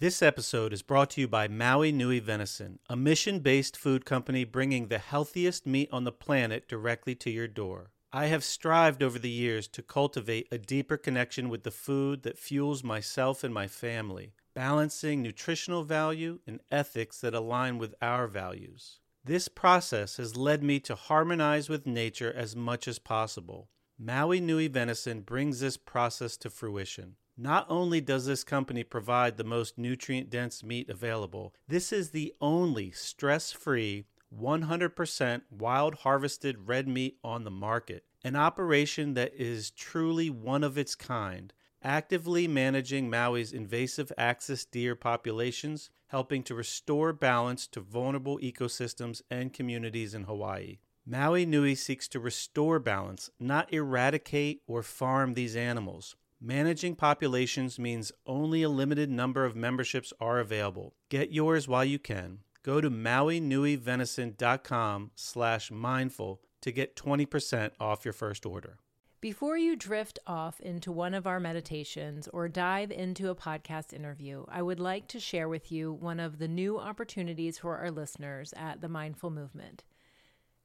This episode is brought to you by Maui Nui Venison, a mission based food company bringing the healthiest meat on the planet directly to your door. I have strived over the years to cultivate a deeper connection with the food that fuels myself and my family, balancing nutritional value and ethics that align with our values. This process has led me to harmonize with nature as much as possible. Maui Nui Venison brings this process to fruition. Not only does this company provide the most nutrient dense meat available, this is the only stress free, 100% wild harvested red meat on the market. An operation that is truly one of its kind, actively managing Maui's invasive axis deer populations, helping to restore balance to vulnerable ecosystems and communities in Hawaii. Maui Nui seeks to restore balance, not eradicate or farm these animals. Managing populations means only a limited number of memberships are available. Get yours while you can. Go to mauinuivenison.com slash mindful to get 20% off your first order. Before you drift off into one of our meditations or dive into a podcast interview, I would like to share with you one of the new opportunities for our listeners at the Mindful Movement.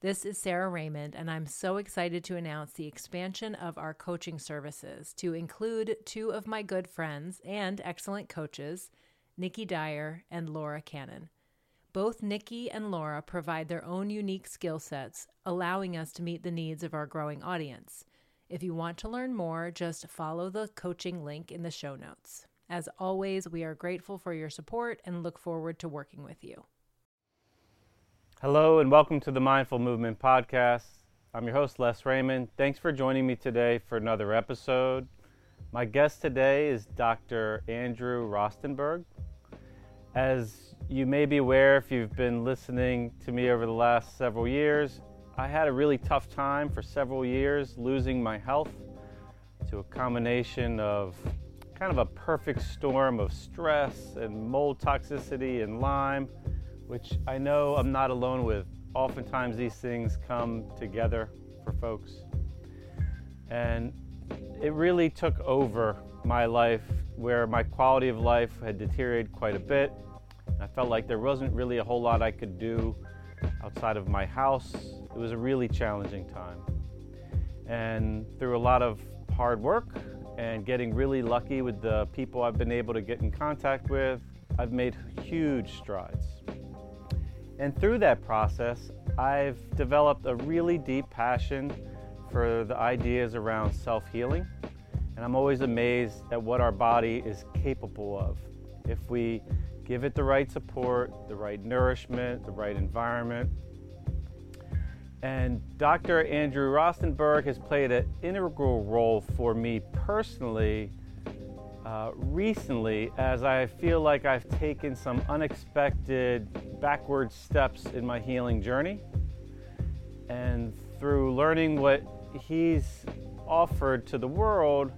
This is Sara Raymond, and I'm so excited to announce the expansion of our coaching services to include two of my good friends and excellent coaches, Nikki Dyer and Laura Cannon. Both Nikki and Laura provide their own unique skill sets, allowing us to meet the needs of our growing audience. If you want to learn more, just follow the coaching link in the show notes. As always, we are grateful for your support and look forward to working with you. Hello and welcome to the Mindful Movement Podcast. I'm your host, Les Raymond. Thanks for joining me today for another episode. My guest today is Dr. Andrew Rostenberg. As you may be aware, if you've been listening to me over the last several years, I had a really tough time for several years losing my health to a combination of kind of a perfect storm of stress and mold toxicity and Lyme which I know I'm not alone with. Oftentimes these things come together for folks. And it really took over my life where my quality of life had deteriorated quite a bit. I felt like there wasn't really a whole lot I could do outside of my house. It was a really challenging time. And through a lot of hard work and getting really lucky with the people I've been able to get in contact with, I've made huge strides. And through that process, I've developed a really deep passion for the ideas around self healing. And I'm always amazed at what our body is capable of if we give it the right support, the right nourishment, the right environment. And Dr. Andrew Rostenberg has played an integral role for me personally uh, recently as I feel like I've taken some unexpected backward steps in my healing journey. And through learning what he's offered to the world,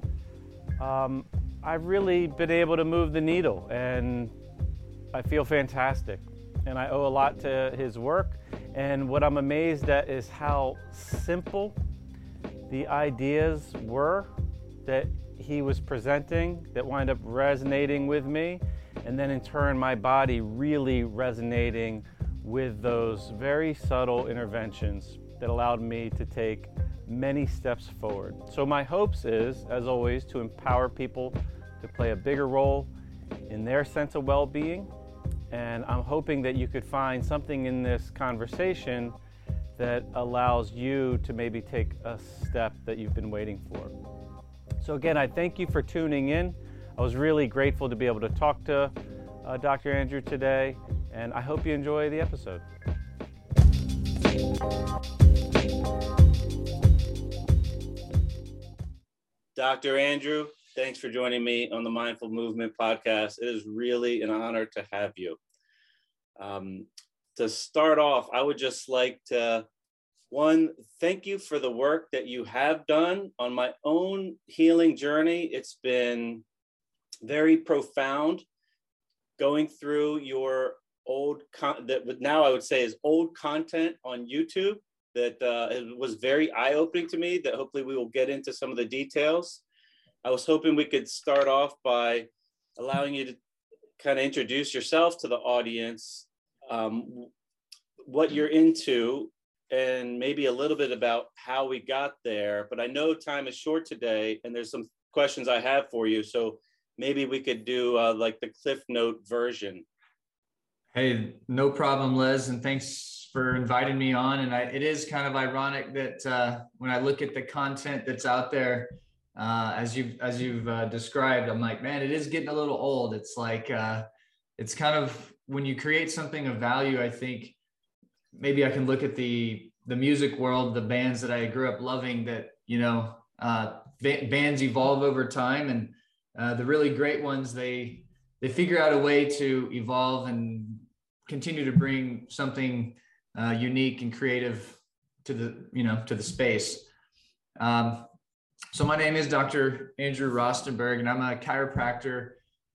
um, I've really been able to move the needle and I feel fantastic. And I owe a lot to his work. And what I'm amazed at is how simple the ideas were that he was presenting that wind up resonating with me, and then in turn, my body really resonating with those very subtle interventions that allowed me to take many steps forward. So, my hopes is, as always, to empower people to play a bigger role in their sense of well being. And I'm hoping that you could find something in this conversation that allows you to maybe take a step that you've been waiting for. So, again, I thank you for tuning in. I was really grateful to be able to talk to uh, Dr. Andrew today, and I hope you enjoy the episode. Dr. Andrew, thanks for joining me on the Mindful Movement podcast. It is really an honor to have you. Um, to start off, I would just like to one, thank you for the work that you have done on my own healing journey. It's been very profound going through your old con- that now I would say is old content on YouTube that uh, it was very eye-opening to me that hopefully we will get into some of the details. I was hoping we could start off by allowing you to kind of introduce yourself to the audience, um, what you're into, and maybe a little bit about how we got there. But I know time is short today, and there's some questions I have for you. So maybe we could do uh, like the Cliff Note version. Hey, no problem, Les, and thanks for inviting me on. And I, it is kind of ironic that uh, when I look at the content that's out there, uh, as you've as you've uh, described, I'm like, man, it is getting a little old. It's like uh, it's kind of when you create something of value. I think maybe I can look at the the music world, the bands that I grew up loving. That you know, uh, bands evolve over time, and uh, the really great ones they they figure out a way to evolve and continue to bring something uh, unique and creative to the you know to the space. Um, so my name is Dr. Andrew Rostenberg, and I'm a chiropractor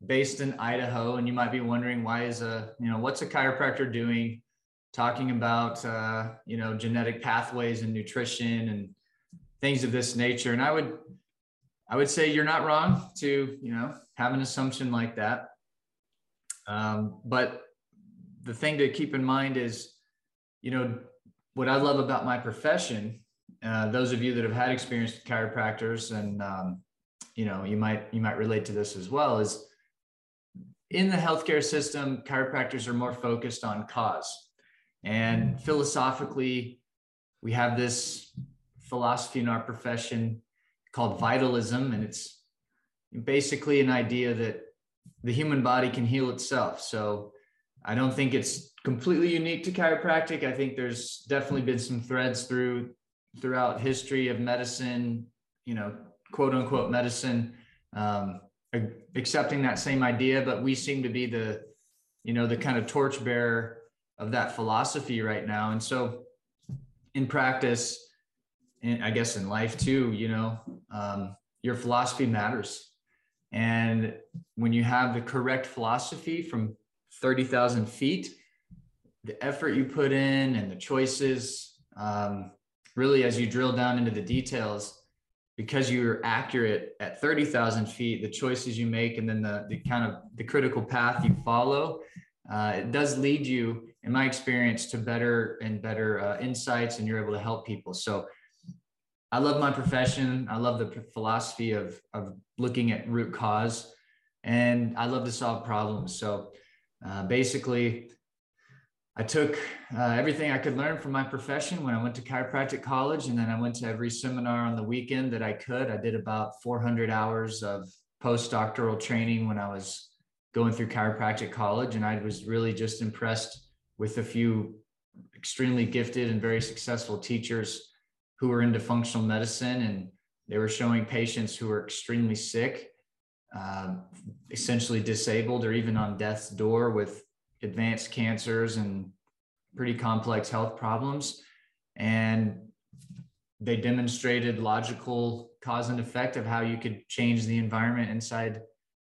based in Idaho. And you might be wondering why is a you know what's a chiropractor doing, talking about uh, you know genetic pathways and nutrition and things of this nature. And I would I would say you're not wrong to you know have an assumption like that. Um, but the thing to keep in mind is, you know, what I love about my profession. Uh, those of you that have had experience with chiropractors, and um, you know, you might you might relate to this as well. Is in the healthcare system, chiropractors are more focused on cause, and philosophically, we have this philosophy in our profession called vitalism, and it's basically an idea that the human body can heal itself. So I don't think it's completely unique to chiropractic. I think there's definitely been some threads through throughout history of medicine, you know, quote unquote medicine, um, accepting that same idea. But we seem to be the, you know, the kind of torchbearer of that philosophy right now. And so, in practice, and I guess in life too, you know, um, your philosophy matters. And when you have the correct philosophy from 30,000 feet, the effort you put in and the choices, um, really, as you drill down into the details, because you're accurate at 30,000 feet, the choices you make, and then the, the kind of the critical path you follow, uh, it does lead you, in my experience, to better and better uh, insights, and you're able to help people. So I love my profession. I love the philosophy of, of looking at root cause, and I love to solve problems. So uh, basically, I took uh, everything I could learn from my profession when I went to chiropractic college, and then I went to every seminar on the weekend that I could. I did about 400 hours of postdoctoral training when I was going through chiropractic college, and I was really just impressed with a few extremely gifted and very successful teachers who were into functional medicine, and they were showing patients who were extremely sick um, essentially disabled or even on death's door with advanced cancers and pretty complex health problems. And they demonstrated logical cause and effect of how you could change the environment inside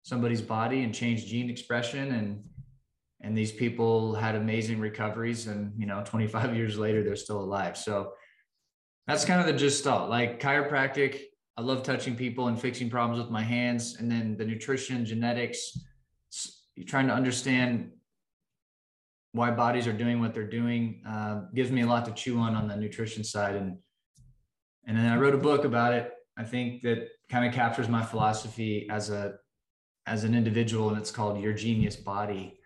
somebody's body and change gene expression and and these people had amazing recoveries and you know 25 years later they're still alive so that's kind of the gist of like chiropractic I love touching people and fixing problems with my hands. And then the nutrition, genetics, you're trying to understand why bodies are doing what they're doing uh, gives me a lot to chew on on the nutrition side. And and then I wrote a book about it. I think that kind of captures my philosophy as a as an individual, and it's called Your Genius Body.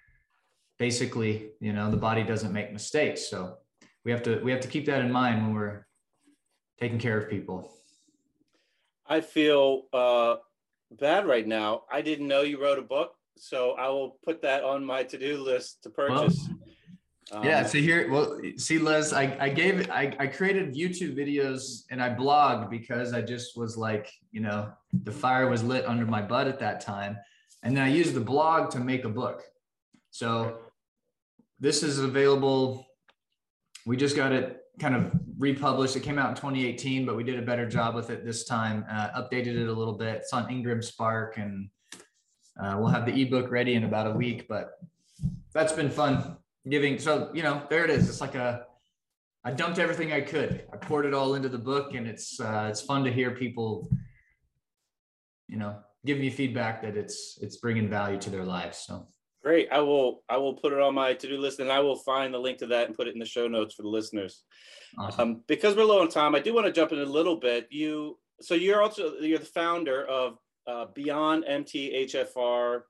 Basically, you know, the body doesn't make mistakes, so we have to we have to keep that in mind when we're taking care of people. I feel uh, bad right now. I didn't know you wrote a book, so I will put that on my to-do list to purchase. Well, um, yeah. So here, well, see, Les, I, I gave, I, I created YouTube videos and I blogged because I just was like, you know, the fire was lit under my butt at that time. And then I used the blog to make a book. So this is available. We just got it kind of republished. It came out in 2018, but we did a better job with it this time. Uh, updated it a little bit. It's on Ingram Spark, and uh, we'll have the ebook ready in about a week. But that's been fun giving. So you know, there it is. It's like a I dumped everything I could. I poured it all into the book, and it's uh, it's fun to hear people, you know, give me feedback that it's it's bringing value to their lives. So Great. I will I will put it on my to-do list and I will find the link to that and put it in the show notes for the listeners. Awesome. Um, because we're low on time, I do want to jump in a little bit. You so you're also you're the founder of uh, beyondmthfr.com,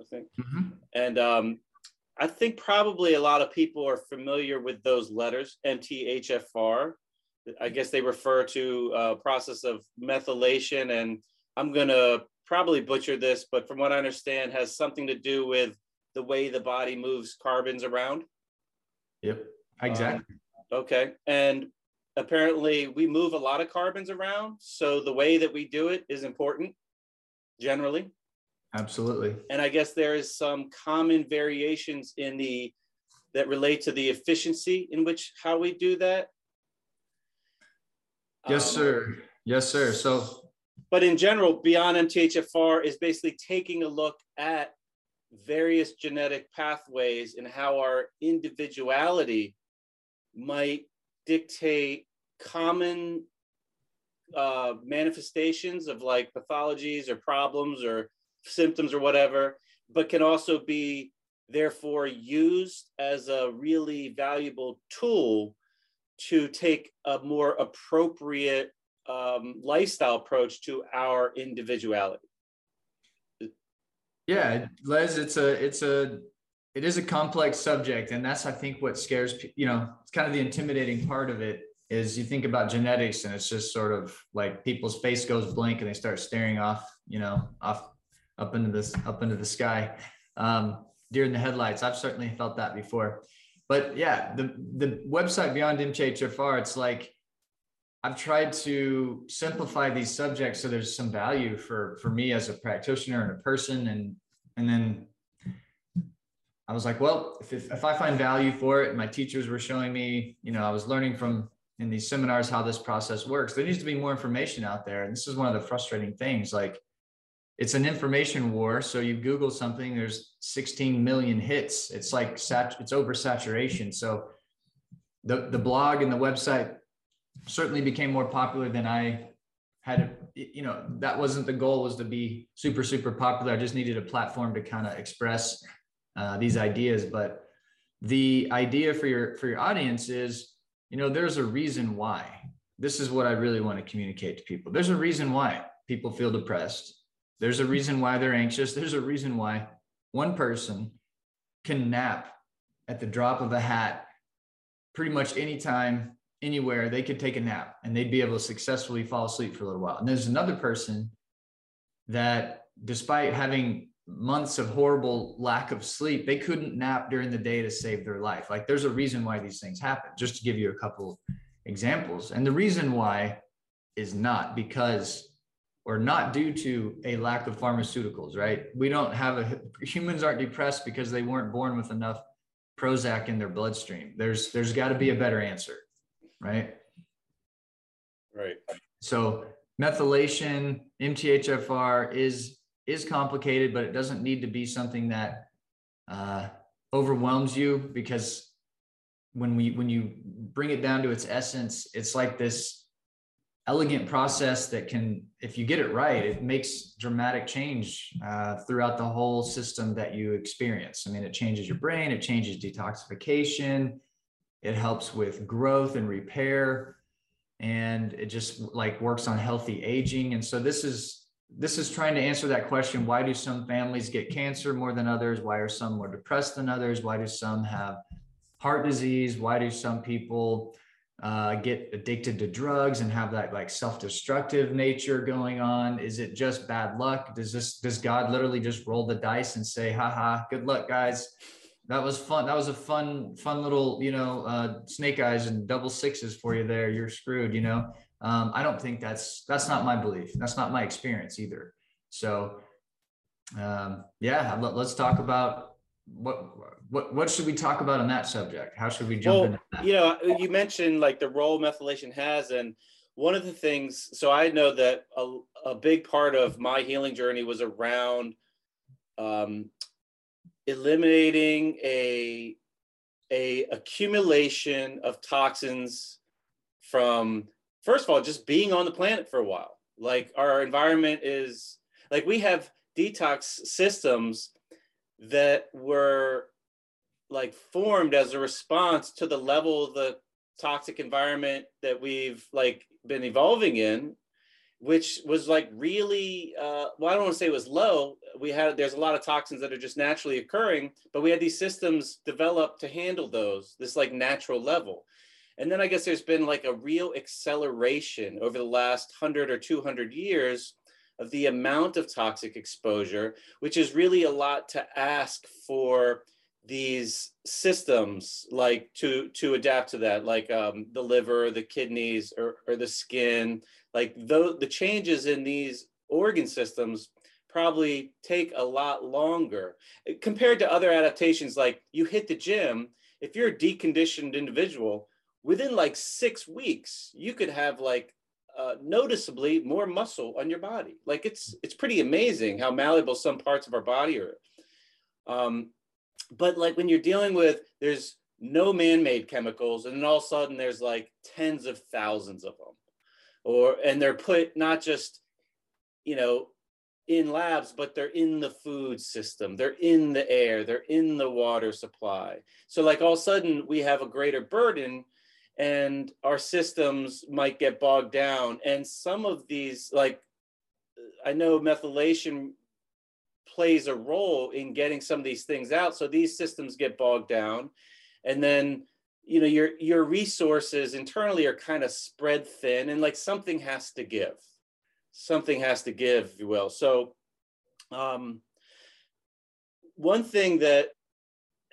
I think. Mm-hmm. And um, I think probably a lot of people are familiar with those letters, MTHFR. I guess they refer to a uh, process of methylation, and I'm gonna probably butchered this, but from what I understand, has something to do with the way the body moves carbons around. Yep, exactly. Um, okay, and apparently we move a lot of carbons around, so the way that we do it is important, generally. Absolutely. And I guess there is some common variations in the that relate to the efficiency in which how we do that. Yes, um, sir. Yes, sir. So but in general, Beyond MTHFR is basically taking a look at various genetic pathways and how our individuality might dictate common uh, manifestations of like pathologies or problems or symptoms or whatever, but can also be therefore used as a really valuable tool to take a more appropriate um, lifestyle approach to our individuality. Yeah, Les, it's a it's a it is a complex subject, and that's I think what scares you know it's kind of the intimidating part of it is you think about genetics and it's just sort of like people's face goes blank and they start staring off you know off up into this up into the sky um, during the headlights. I've certainly felt that before, but yeah, the the website Beyond MTHFR, it's like I've tried to simplify these subjects so there's some value for for me as a practitioner and a person and and then I was like, well, if, if, if I find value for it, my teachers were showing me, you know, I was learning from in these seminars how this process works. There needs to be more information out there. And this is one of the frustrating things. Like it's an information war. So you Google something, there's 16 million hits. It's like sat, it's oversaturation. So the the blog and the website certainly became more popular than I had. You know, that wasn't the goal was to be super, super popular. I just needed a platform to kind of express uh, these ideas. But the idea for your for your audience is, you know, there's a reason why. This is what I really want to communicate to people. There's a reason why people feel depressed. There's a reason why they're anxious. There's a reason why one person can nap at the drop of a hat pretty much anytime anywhere, they could take a nap and they'd be able to successfully fall asleep for a little while. And there's another person that, despite having months of horrible lack of sleep, they couldn't nap during the day to save their life. Like there's a reason why these things happen, just to give you a couple examples. And the reason why is not because or not due to a lack of pharmaceuticals, right? We don't have a humans aren't depressed because they weren't born with enough Prozac in their bloodstream. There's there's got to be a better answer right? Right. So methylation, MTHFR is is complicated, but it doesn't need to be something that uh, overwhelms you because when we when you bring it down to its essence, it's like this elegant process that can, if you get it right, it makes dramatic change uh, throughout the whole system that you experience. I mean, it changes your brain, it changes detoxification, it helps with growth and repair, and it just like works on healthy aging. And so this is this is trying to answer that question: Why do some families get cancer more than others? Why are some more depressed than others? Why do some have heart disease? Why do some people uh, get addicted to drugs and have that like self-destructive nature going on? Is it just bad luck? Does this does God literally just roll the dice and say, ha "Ha good luck, guys"? That was fun. That was a fun, fun little, you know, uh, snake eyes and double sixes for you there. You're screwed, you know. Um, I don't think that's that's not my belief. That's not my experience either. So, um, yeah, let, us talk about what what what should we talk about on that subject? How should we jump well, into that? You know, you mentioned like the role methylation has, and one of the things. So I know that a, a big part of my healing journey was around um, eliminating a a accumulation of toxins from first of all just being on the planet for a while. Like our environment is like we have detox systems that were like formed as a response to the level of the toxic environment that we've like been evolving in which was like really uh, well i don't want to say it was low. We had there's a lot of toxins that are just naturally occurring but we had these systems developed to handle those this like natural level. And then i guess there's been like a real acceleration over the last 100 or 200 years of the amount of toxic exposure which is really a lot to ask for these systems like to to adapt to that like um, the liver the kidneys or, or the skin like the, the changes in these organ systems probably take a lot longer. Compared to other adaptations like you hit the gym if you're a deconditioned individual within like six weeks you could have like uh, noticeably more muscle on your body. Like it's it's pretty amazing how malleable some parts of our body are. Um, but like when you're dealing with there's no man-made chemicals and then all of a sudden there's like tens of thousands of them or and they're put not just you know in labs but they're in the food system they're in the air they're in the water supply so like all of a sudden we have a greater burden and our systems might get bogged down and some of these like i know methylation plays a role in getting some of these things out. So these systems get bogged down. And then, you know, your your resources internally are kind of spread thin and like something has to give. Something has to give, if you will. So um one thing that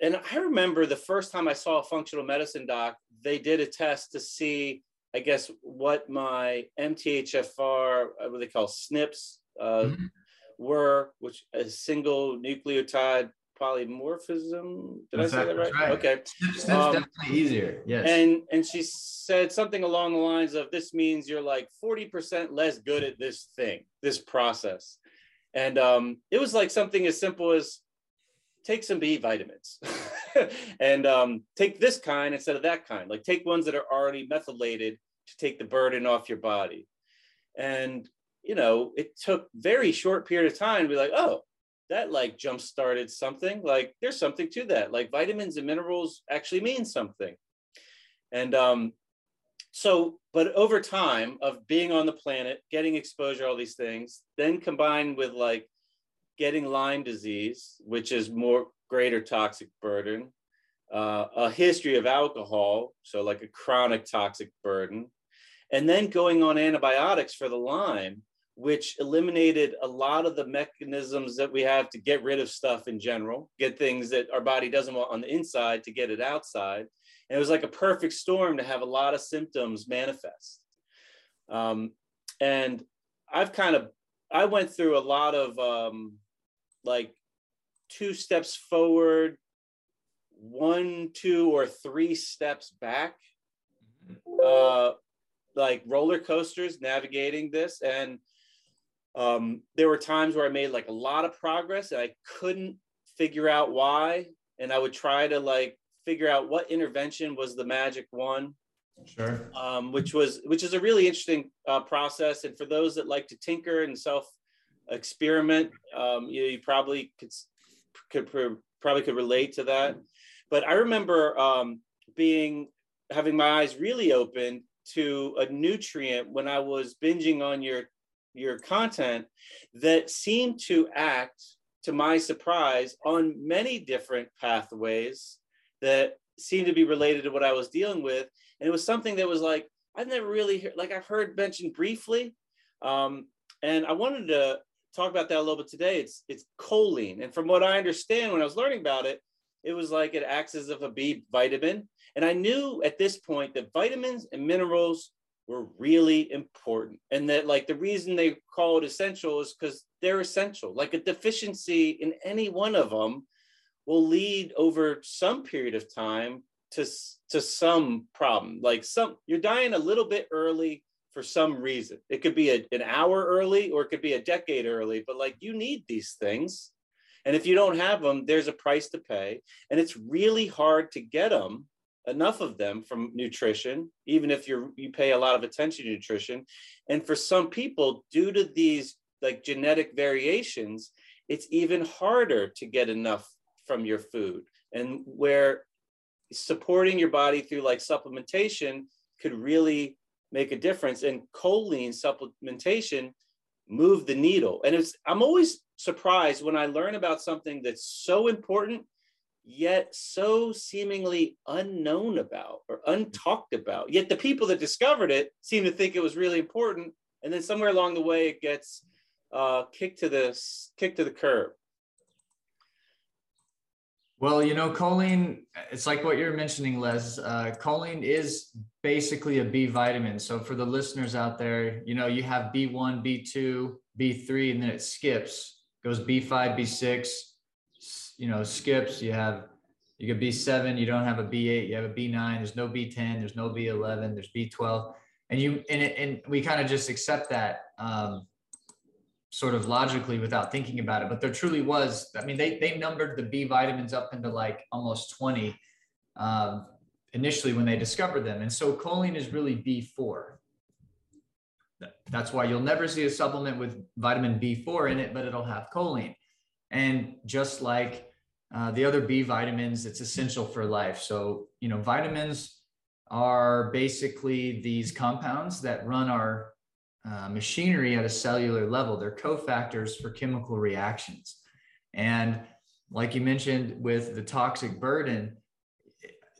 and I remember the first time I saw a functional medicine doc, they did a test to see, I guess, what my MTHFR, what they call SNPs, uh, mm-hmm were, which a single nucleotide polymorphism. Did that's I say that right? right? Okay. That's, um, definitely easier. Yes. And and she said something along the lines of this means you're like 40% less good at this thing, this process. And um, it was like something as simple as take some B vitamins and um, take this kind instead of that kind. Like take ones that are already methylated to take the burden off your body. And you know, it took very short period of time to be like, oh, that like jump started something. Like there's something to that. Like vitamins and minerals actually mean something. And um, so, but over time of being on the planet, getting exposure, all these things, then combined with like getting Lyme disease, which is more greater toxic burden, uh, a history of alcohol, so like a chronic toxic burden, and then going on antibiotics for the Lyme, which eliminated a lot of the mechanisms that we have to get rid of stuff in general, get things that our body doesn't want on the inside to get it outside. And it was like a perfect storm to have a lot of symptoms manifest. Um, and I've kind of, I went through a lot of um, like two steps forward, one, two, or three steps back, mm-hmm. uh, like roller coasters navigating this. And um, there were times where I made like a lot of progress and I couldn't figure out why. And I would try to like figure out what intervention was the magic one. Sure. Um, which was which is a really interesting uh, process. And for those that like to tinker and self experiment, um, you, you probably could could probably could relate to that. But I remember um, being having my eyes really open to a nutrient when I was binging on your your content that seem to act to my surprise on many different pathways that seemed to be related to what I was dealing with. And it was something that was like, I've never really heard, like I've heard mentioned briefly. Um, and I wanted to talk about that a little bit today. It's, it's choline. And from what I understand when I was learning about it, it was like it acts as if a B vitamin. And I knew at this point that vitamins and minerals were really important. And that like the reason they call it essential is because they're essential. Like a deficiency in any one of them will lead over some period of time to to some problem. Like some you're dying a little bit early for some reason. It could be a, an hour early or it could be a decade early but like you need these things. And if you don't have them there's a price to pay. And it's really hard to get them enough of them from nutrition, even if you're you pay a lot of attention to nutrition. And for some people, due to these like genetic variations, it's even harder to get enough from your food and where supporting your body through like supplementation could really make a difference and choline supplementation move the needle and it's i'm always surprised when i learn about something that's so important yet so seemingly unknown about or untalked about yet the people that discovered it seem to think it was really important and then somewhere along the way it gets uh, kicked to the kicked to the curb well, you know, choline, it's like what you're mentioning, Les. Uh, choline is basically a B vitamin. So for the listeners out there, you know, you have B1, B2, B3, and then it skips, goes B5, B6, you know, skips. You have, you get B7, you don't have a B8, you have a B9, there's no B10, there's no B11, there's B12. And you, and, it, and we kind of just accept that. Um, sort of logically without thinking about it. But there truly was, I mean, they, they numbered the B vitamins up into like almost 20 um, initially when they discovered them. And so choline is really B4. That's why you'll never see a supplement with vitamin B4 in it, but it'll have choline. And just like uh, the other B vitamins, it's essential for life. So, you know, vitamins are basically these compounds that run our uh, machinery at a cellular level. They're cofactors for chemical reactions. And like you mentioned with the toxic burden,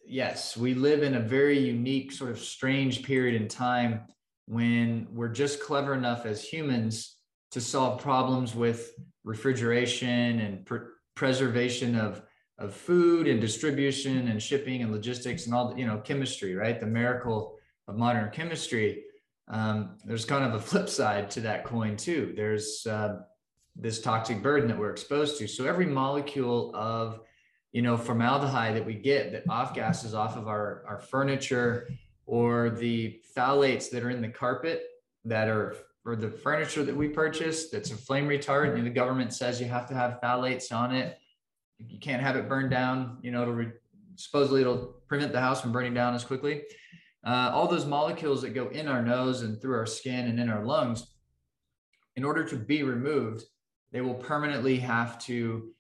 yes, we live in a very unique, sort of strange period in time when we're just clever enough as humans to solve problems with refrigeration and pr- preservation of, of food and distribution and shipping and logistics and all the, you know, chemistry, right? The miracle of modern chemistry um, there's kind of a flip side to that coin too. There's uh, this toxic burden that we're exposed to. So every molecule of you know formaldehyde that we get that off gases off of our, our furniture or the phthalates that are in the carpet that are or the furniture that we purchase that's a flame retardant and the government says you have to have phthalates on it. You can't have it burned down you know it'll re- supposedly it'll prevent the house from burning down as quickly. Uh, all those molecules that go in our nose and through our skin and in our lungs, in order to be removed, they will permanently have to,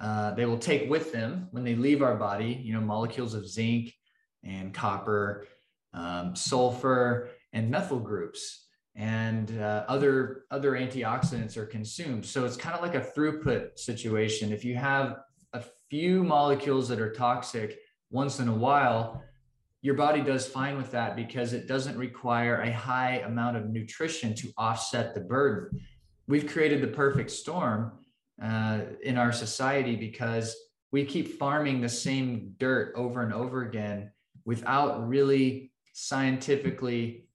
uh, they will take with them when they leave our body, you know, molecules of zinc and copper, um, sulfur, and methyl groups and uh, other other antioxidants are consumed so it's kind of like a throughput situation if you have a few molecules that are toxic once in a while your body does fine with that because it doesn't require a high amount of nutrition to offset the burden. We've created the perfect storm uh, in our society because we keep farming the same dirt over and over again without really scientifically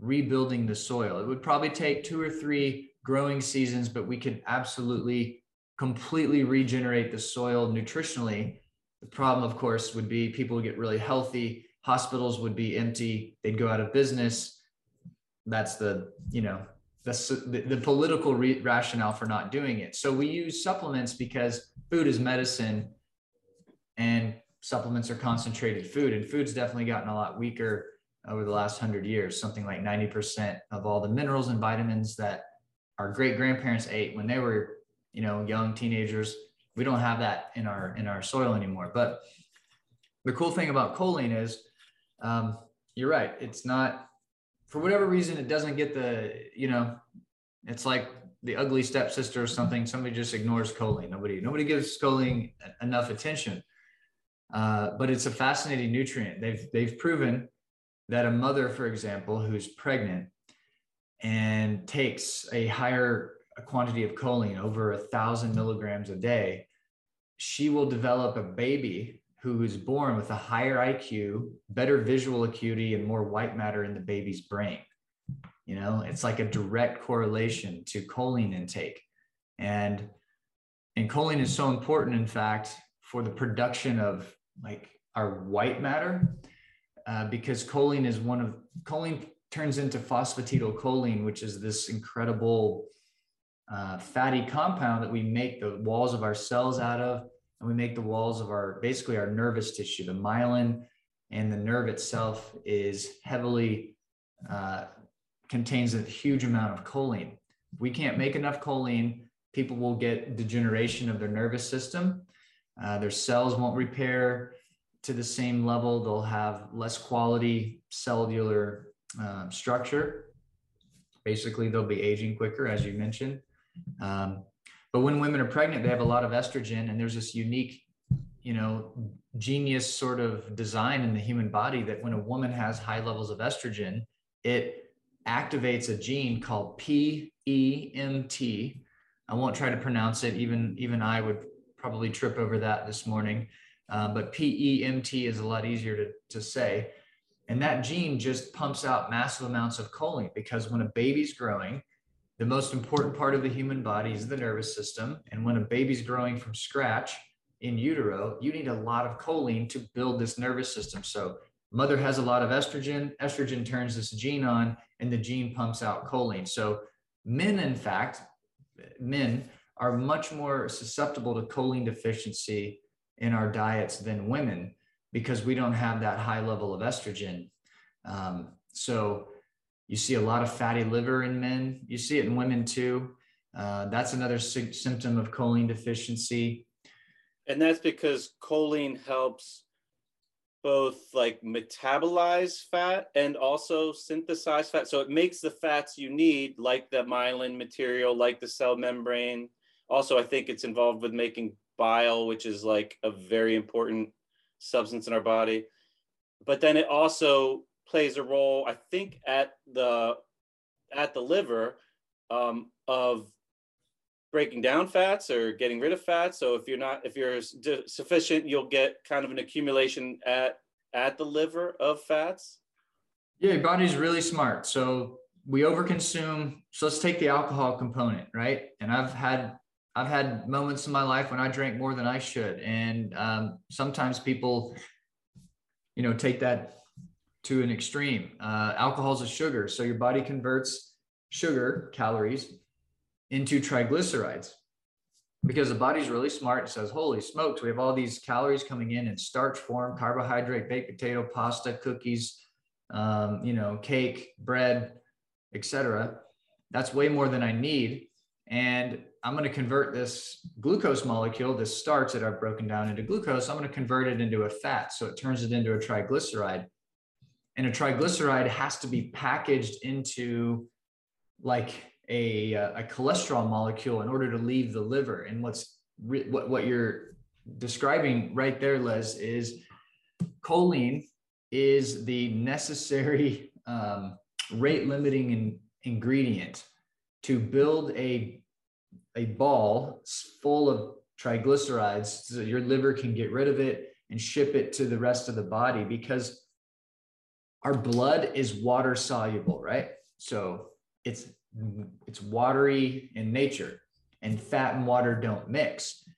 rebuilding the soil. It would probably take two or three growing seasons, but we could absolutely completely regenerate the soil nutritionally. The problem, of course, would be people would get really healthy hospitals would be empty they'd go out of business that's the you know the, the political re- rationale for not doing it so we use supplements because food is medicine and supplements are concentrated food and food's definitely gotten a lot weaker over the last 100 years something like 90% of all the minerals and vitamins that our great grandparents ate when they were you know young teenagers we don't have that in our in our soil anymore but the cool thing about choline is um, you're right. It's not for whatever reason it doesn't get the you know it's like the ugly stepsister or something. Somebody just ignores choline. Nobody nobody gives choline enough attention. Uh, but it's a fascinating nutrient. They've they've proven that a mother, for example, who's pregnant and takes a higher quantity of choline, over a thousand milligrams a day, she will develop a baby who is born with a higher IQ, better visual acuity, and more white matter in the baby's brain. You know, it's like a direct correlation to choline intake. And and choline is so important, in fact, for the production of like our white matter, uh, because choline is one of choline turns into phosphatidylcholine, which is this incredible uh, fatty compound that we make the walls of our cells out of and we make the walls of our basically our nervous tissue, the myelin and the nerve itself is heavily uh, contains a huge amount of choline. If we can't make enough choline, people will get degeneration of their nervous system. Uh, their cells won't repair to the same level. They'll have less quality cellular uh, structure. Basically, they'll be aging quicker, as you mentioned. Um, but when women are pregnant, they have a lot of estrogen, and there's this unique, you know, genius sort of design in the human body that when a woman has high levels of estrogen, it activates a gene called PEMT. I won't try to pronounce it. Even even I would probably trip over that this morning. Uh, but PEMT is a lot easier to, to say. And that gene just pumps out massive amounts of choline because when a baby's growing, the most important part of the human body is the nervous system. And when a baby's growing from scratch in utero, you need a lot of choline to build this nervous system. So mother has a lot of estrogen, estrogen turns this gene on, and the gene pumps out choline. So men, in fact, men are much more susceptible to choline deficiency in our diets than women because we don't have that high level of estrogen. Um, so you see a lot of fatty liver in men. You see it in women too. Uh, that's another sy- symptom of choline deficiency. And that's because choline helps both like metabolize fat and also synthesize fat. So it makes the fats you need, like the myelin material, like the cell membrane. Also, I think it's involved with making bile, which is like a very important substance in our body. But then it also plays a role, I think, at the at the liver um, of breaking down fats or getting rid of fats. So if you're not if you're sufficient, you'll get kind of an accumulation at at the liver of fats. Yeah, your body's really smart. So we overconsume. So let's take the alcohol component, right? And I've had I've had moments in my life when I drank more than I should, and um, sometimes people, you know, take that to an extreme. Uh, alcohol is a sugar, so your body converts sugar calories into triglycerides because the body's really smart. It says, "Holy smokes, we have all these calories coming in in starch form, carbohydrate, baked potato, pasta, cookies, um, you know, cake, bread, etc. That's way more than I need." And I'm going to convert this glucose molecule, this starch that I've broken down into glucose, I'm going to convert it into a fat. So it turns it into a triglyceride. And a triglyceride has to be packaged into like a, a cholesterol molecule in order to leave the liver. And what's what, what you're describing right there, Les, is choline is the necessary um, rate limiting in, ingredient to build a a ball full of triglycerides so your liver can get rid of it and ship it to the rest of the body because our blood is water soluble right? So it's it's watery in nature and fat and water don't mix.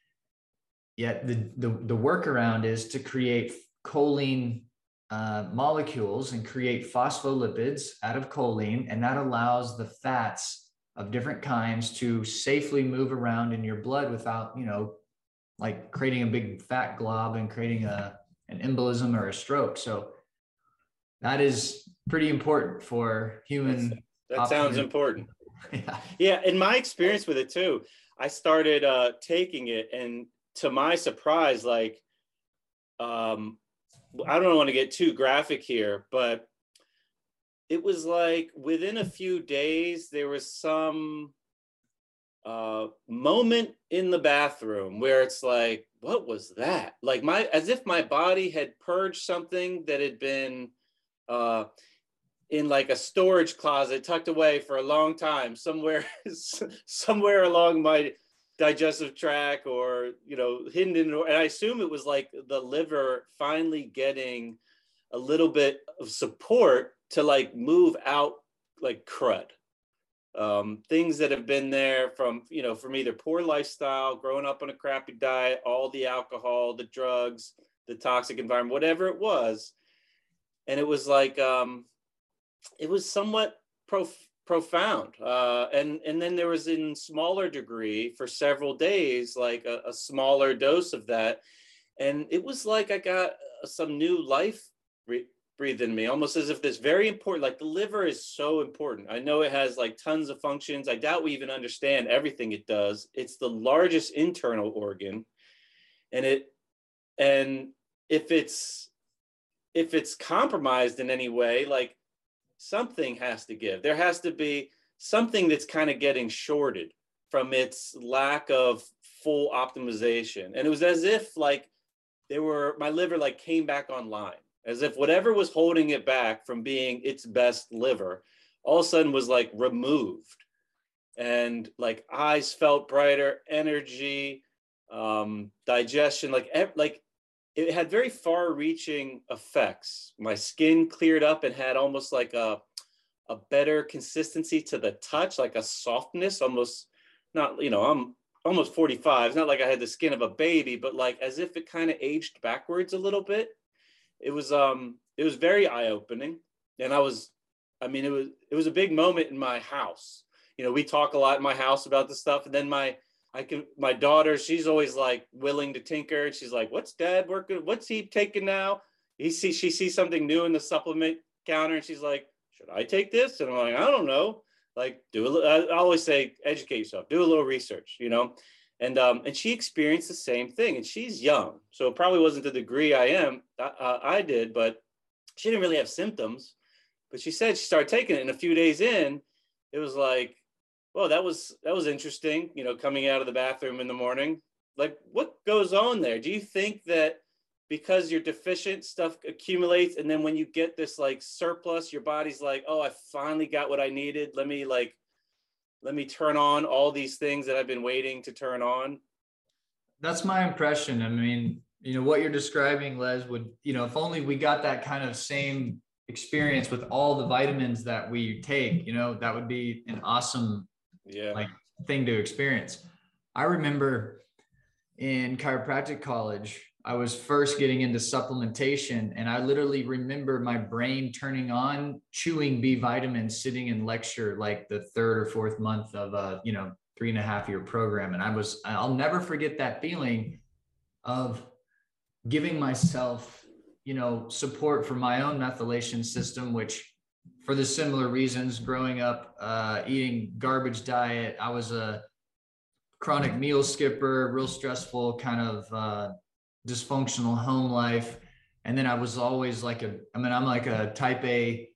Yet the the, the workaround is to create choline uh, molecules and create phospholipids out of choline and that allows the fats of different kinds to safely move around in your blood without, you know, like creating a big fat glob and creating a an embolism or a stroke. So that is pretty important for human. That's, that sounds important. yeah. yeah. In my experience with it too, I started uh, taking it, and to my surprise, like, um, I don't want to get too graphic here, but it was like within a few days there was some uh, moment in the bathroom where it's like what was that? Like my as if my body had purged something that had been uh, in like a storage closet tucked away for a long time somewhere somewhere along my digestive tract or you know hidden in and i assume it was like the liver finally getting a little bit of support to like move out like crud. Um, things that have been there from you know from either poor lifestyle growing up on a crappy diet all the alcohol the drugs the toxic environment whatever it was. And it was like um, it was somewhat prof- profound. Uh, and and then there was in smaller degree for several days like a, a smaller dose of that. And it was like i got some new life breathe in me almost as if this very important like the liver is so important. I know it has like tons of functions. I doubt we even understand everything it does. It's the largest internal organ and it and if it's if it's compromised in any way like something has to give. There has to be something that's kind of getting shorted from its lack of full optimization. And it was as if like they were my liver like came back online as if whatever was holding it back from being its best liver all of a sudden was like removed. And like eyes felt brighter energy um digestion like like it had very far reaching effects. My skin cleared up and had almost like a a better consistency to the touch like a softness almost not you know i'm almost 45 it's not like i had the skin of a baby but like as if it kind of aged backwards a little bit it was um it was very eye opening and i was i mean it was it was a big moment in my house. You know we talk a lot in my house about this stuff. And then my i can my daughter she's always like willing to tinker. And she's like what's dad working what's he taking now? He sees she sees something new in the supplement counter. And she's like should i take this? And i'm like i don't know. Like do i always say educate yourself. Do a little research you know and um, and she experienced the same thing and she's young so it probably wasn't the degree i am uh, i did but she didn't really have symptoms. But she said she started taking it and a few days in it was like well that was that was interesting you know coming out of the bathroom in the morning. Like what goes on there? Do you think that because you're deficient stuff accumulates and then when you get this like surplus your body's like oh i finally got what i needed. Let me like let me turn on all these things that I've been waiting to turn on. That's my impression. I mean, you know, what you're describing, Les, would, you know, if only we got that kind of same experience with all the vitamins that we take, you know, that would be an awesome yeah like thing to experience. I remember in chiropractic college, I was first getting into supplementation, and I literally remember my brain turning on chewing B vitamins sitting in lecture like the third or fourth month of a you know three and a half year program. And I was, I'll never forget that feeling of giving myself, you know, support for my own methylation system, which for the similar reasons, growing up, uh, eating garbage diet, I was a chronic meal skipper, real stressful kind of uh, dysfunctional home life. And then I was always like a, I mean, I'm like a type A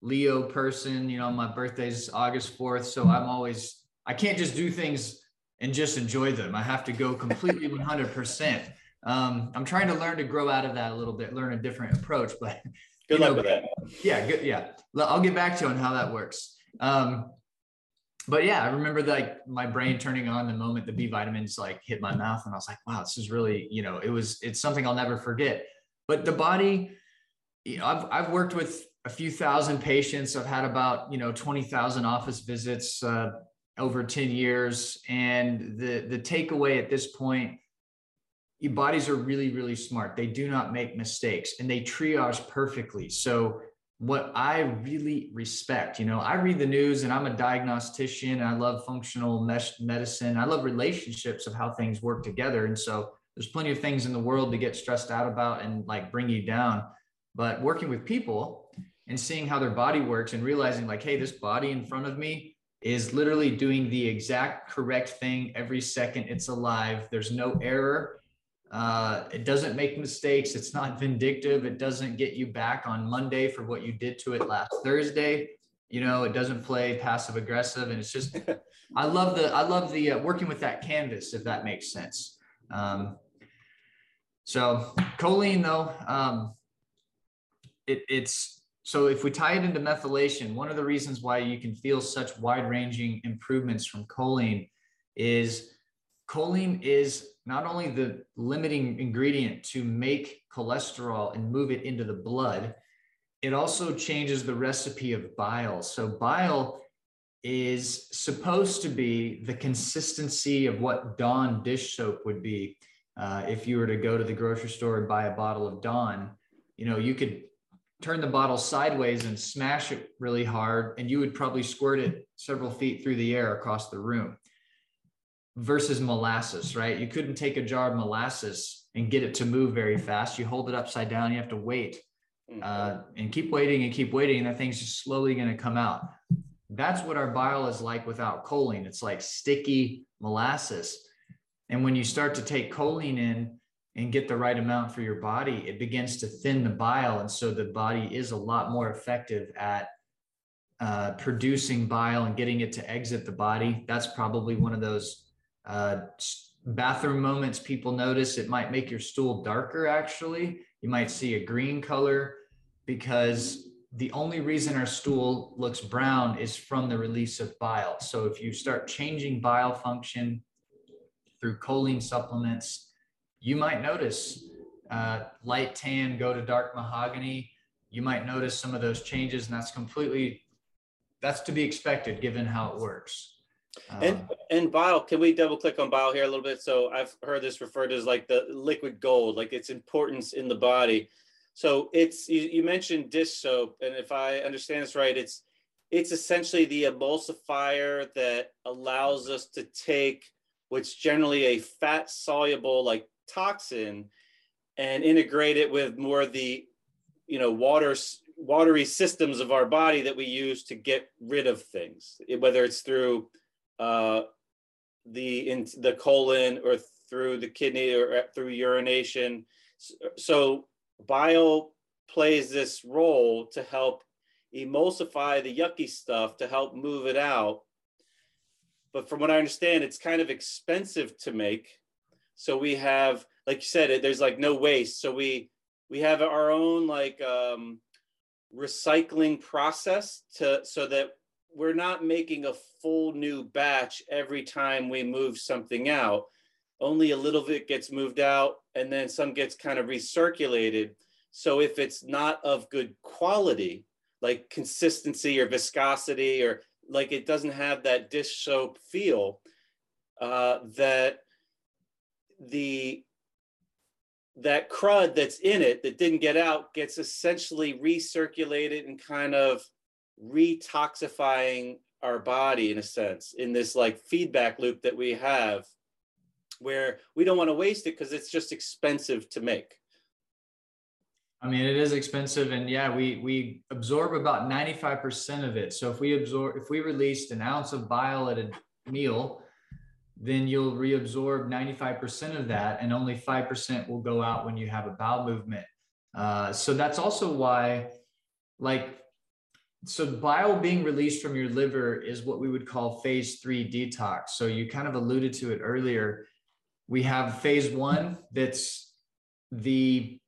Leo person, you know, my birthday's August 4th. So I'm always, I can't just do things and just enjoy them. I have to go completely 100%. Um, I'm trying to learn to grow out of that a little bit, learn a different approach, but good luck know, with that. Yeah. Good. Yeah. I'll get back to you on how that works. Um, but yeah, I remember like my brain turning on the moment the B vitamins like hit my mouth, and I was like, wow, this is really, you know, it was, it's something I'll never forget. But the body, you know, I've I've worked with a few thousand patients. I've had about you know twenty thousand office visits uh, over ten years, and the the takeaway at this point your bodies are really really smart they do not make mistakes and they triage perfectly so what I really respect. You know, I read the news and I'm a diagnostician. I love functional medicine. I love relationships of how things work together. And so there's plenty of things in the world to get stressed out about and like bring you down. But working with people and seeing how their body works and realizing like, hey, this body in front of me is literally doing the exact correct thing every second it's alive. There's no error uh, it doesn't make mistakes. It's not vindictive. It doesn't get you back on Monday for what you did to it last Thursday. You know, it doesn't play passive aggressive, and it's just. I love the I love the uh, working with that canvas, if that makes sense. Um, so choline, though, um, it, it's so if we tie it into methylation, one of the reasons why you can feel such wide-ranging improvements from choline is choline is not only the limiting ingredient to make cholesterol and move it into the blood, it also changes the recipe of bile. So, bile is supposed to be the consistency of what Dawn dish soap would be. Uh, if you were to go to the grocery store and buy a bottle of Dawn, you know, you could turn the bottle sideways and smash it really hard, and you would probably squirt it several feet through the air across the room versus molasses, right? You couldn't take a jar of molasses and get it to move very fast. You hold it upside down, you have to wait mm-hmm. uh, and keep waiting and keep waiting, and that thing's just slowly going to come out. That's what our bile is like without choline. It's like sticky molasses. And when you start to take choline in and get the right amount for your body, it begins to thin the bile. And so the body is a lot more effective at uh, producing bile and getting it to exit the body. That's probably one of those uh, bathroom moments people notice. It might make your stool darker, actually. You might see a green color because the only reason our stool looks brown is from the release of bile. So if you start changing bile function through choline supplements, you might notice uh, light tan go to dark mahogany. You might notice some of those changes, and that's completely that's to be expected given how it works. Um, and and bile, can we double click on bile here a little bit? So I've heard this referred as like the liquid gold, like its importance in the body. So it's you, you mentioned dish soap, and if I understand this right, it's it's essentially the emulsifier that allows us to take what's generally a fat soluble like toxin and integrate it with more of the you know water watery systems of our body that we use to get rid of things, whether it's through uh, the in the colon or through the kidney or uh, through urination. So bile plays this role to help emulsify the yucky stuff to help move it out. But from what I understand, it's kind of expensive to make. So we have, like you said, there's like no waste. So we we have our own like um, recycling process to so that we're not making a full new batch every time we move something out. Only a little bit gets moved out and then some gets kind of recirculated. So if it's not of good quality like consistency or viscosity or like it doesn't have that dish soap feel uh, that the that crud that's in it that didn't get out gets essentially recirculated and kind of retoxifying our body in a sense in this like feedback loop that we have where we don't want to waste it because it's just expensive to make i mean it is expensive and yeah we we absorb about 95% of it so if we absorb if we released an ounce of bile at a meal then you'll reabsorb 95% of that and only 5% will go out when you have a bowel movement. Uh, so that's also why, like, so bile being released from your liver is what we would call phase three detox. So you kind of alluded to it earlier. We have phase one that's the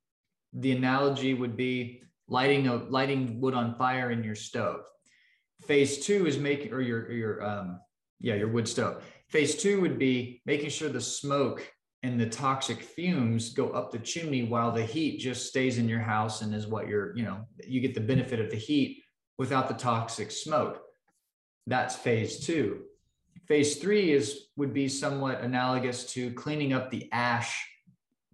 the analogy would be lighting a lighting wood on fire in your stove. Phase two is making or your your um yeah your wood stove Phase two would be making sure the smoke and the toxic fumes go up the chimney while the heat just stays in your house and is what you're, you know, you get the benefit of the heat without the toxic smoke. That's phase two. Phase three is would be somewhat analogous to cleaning up the ash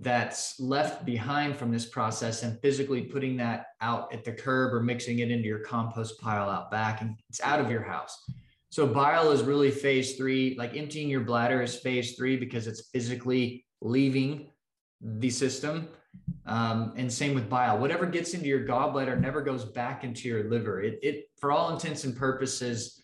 that's left behind from this process and physically putting that out at the curb or mixing it into your compost pile out back and it's out of your house. So bile is really phase three, like emptying your bladder is phase three because it's physically leaving the system. Um, and same with bile. Whatever gets into your gallbladder never goes back into your liver. It, it, for all intents and purposes,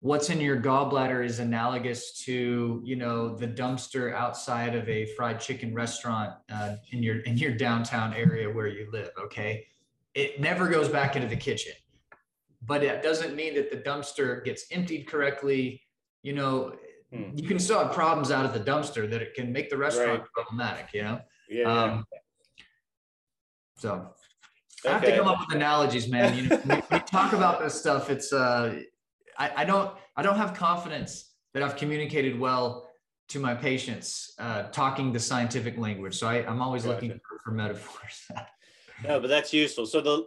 what's in your gallbladder is analogous to, you know, the dumpster outside of a fried chicken restaurant uh, in your in your downtown area where you live. Okay, it never goes back into the kitchen but it doesn't mean that the dumpster gets emptied correctly. You know, hmm. you can still have problems out of the dumpster that it can make the restaurant right. problematic, you know? Yeah. Um, so I have to come up with analogies, man. You know, when we talk about this stuff, it's uh I, I don't I don't have confidence that I've communicated well to my patients uh, talking the scientific language. So I, I'm always gotcha. looking for, for metaphors. no, but that's useful. So the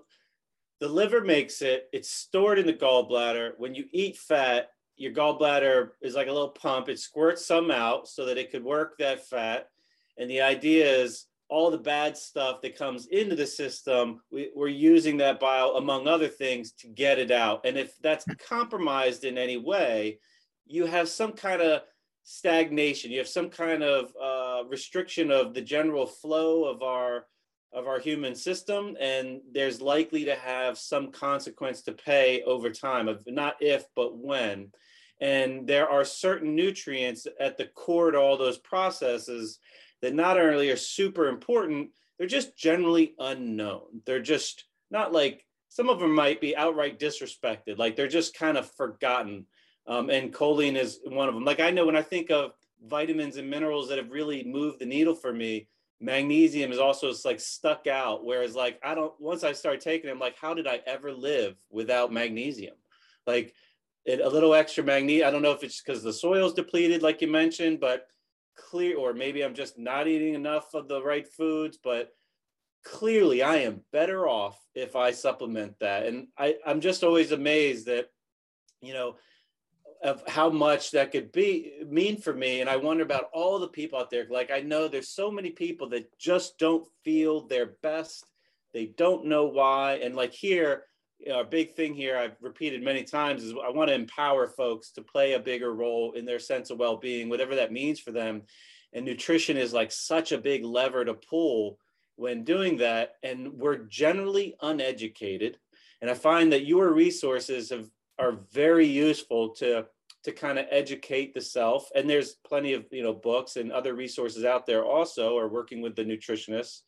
the liver makes it it's stored in the gallbladder when you eat fat your gallbladder is like a little pump it squirts some out so that it could work that fat and the idea is all the bad stuff that comes into the system we, are using that bile among other things to get it out. And if that's compromised in any way you have some kind of stagnation. You have some kind of uh, restriction of the general flow of our of our human system and there's likely to have some consequence to pay over time of not if but when. And there are certain nutrients at the core to all those processes that not only are super important, they're just generally unknown. They're just not like some of them might be outright disrespected, like they're just kind of forgotten. Um, and choline is one of them. Like I know when I think of vitamins and minerals that have really moved the needle for me, magnesium is also like stuck out. Whereas like I don't once I started taking it, I'm like, how did I ever live without magnesium? Like it, a little extra magnesium. I don't know if it's because the soil's depleted, like you mentioned, but clear, or maybe I'm just not eating enough of the right foods, but clearly I am better off if I supplement that. And I, I'm just always amazed that, you know, of how much that could be mean for me. And I wonder about all the people out there. Like I know there's so many people that just don't feel their best. They don't know why. And like here, you know, a big thing here I've repeated many times is I want to empower folks to play a bigger role in their sense of well-being, whatever that means for them. And nutrition is like such a big lever to pull when doing that. And we're generally uneducated. And I find that your resources have are very useful to to kind of educate the self. And there's plenty of you know books and other resources out there also, or working with the nutritionists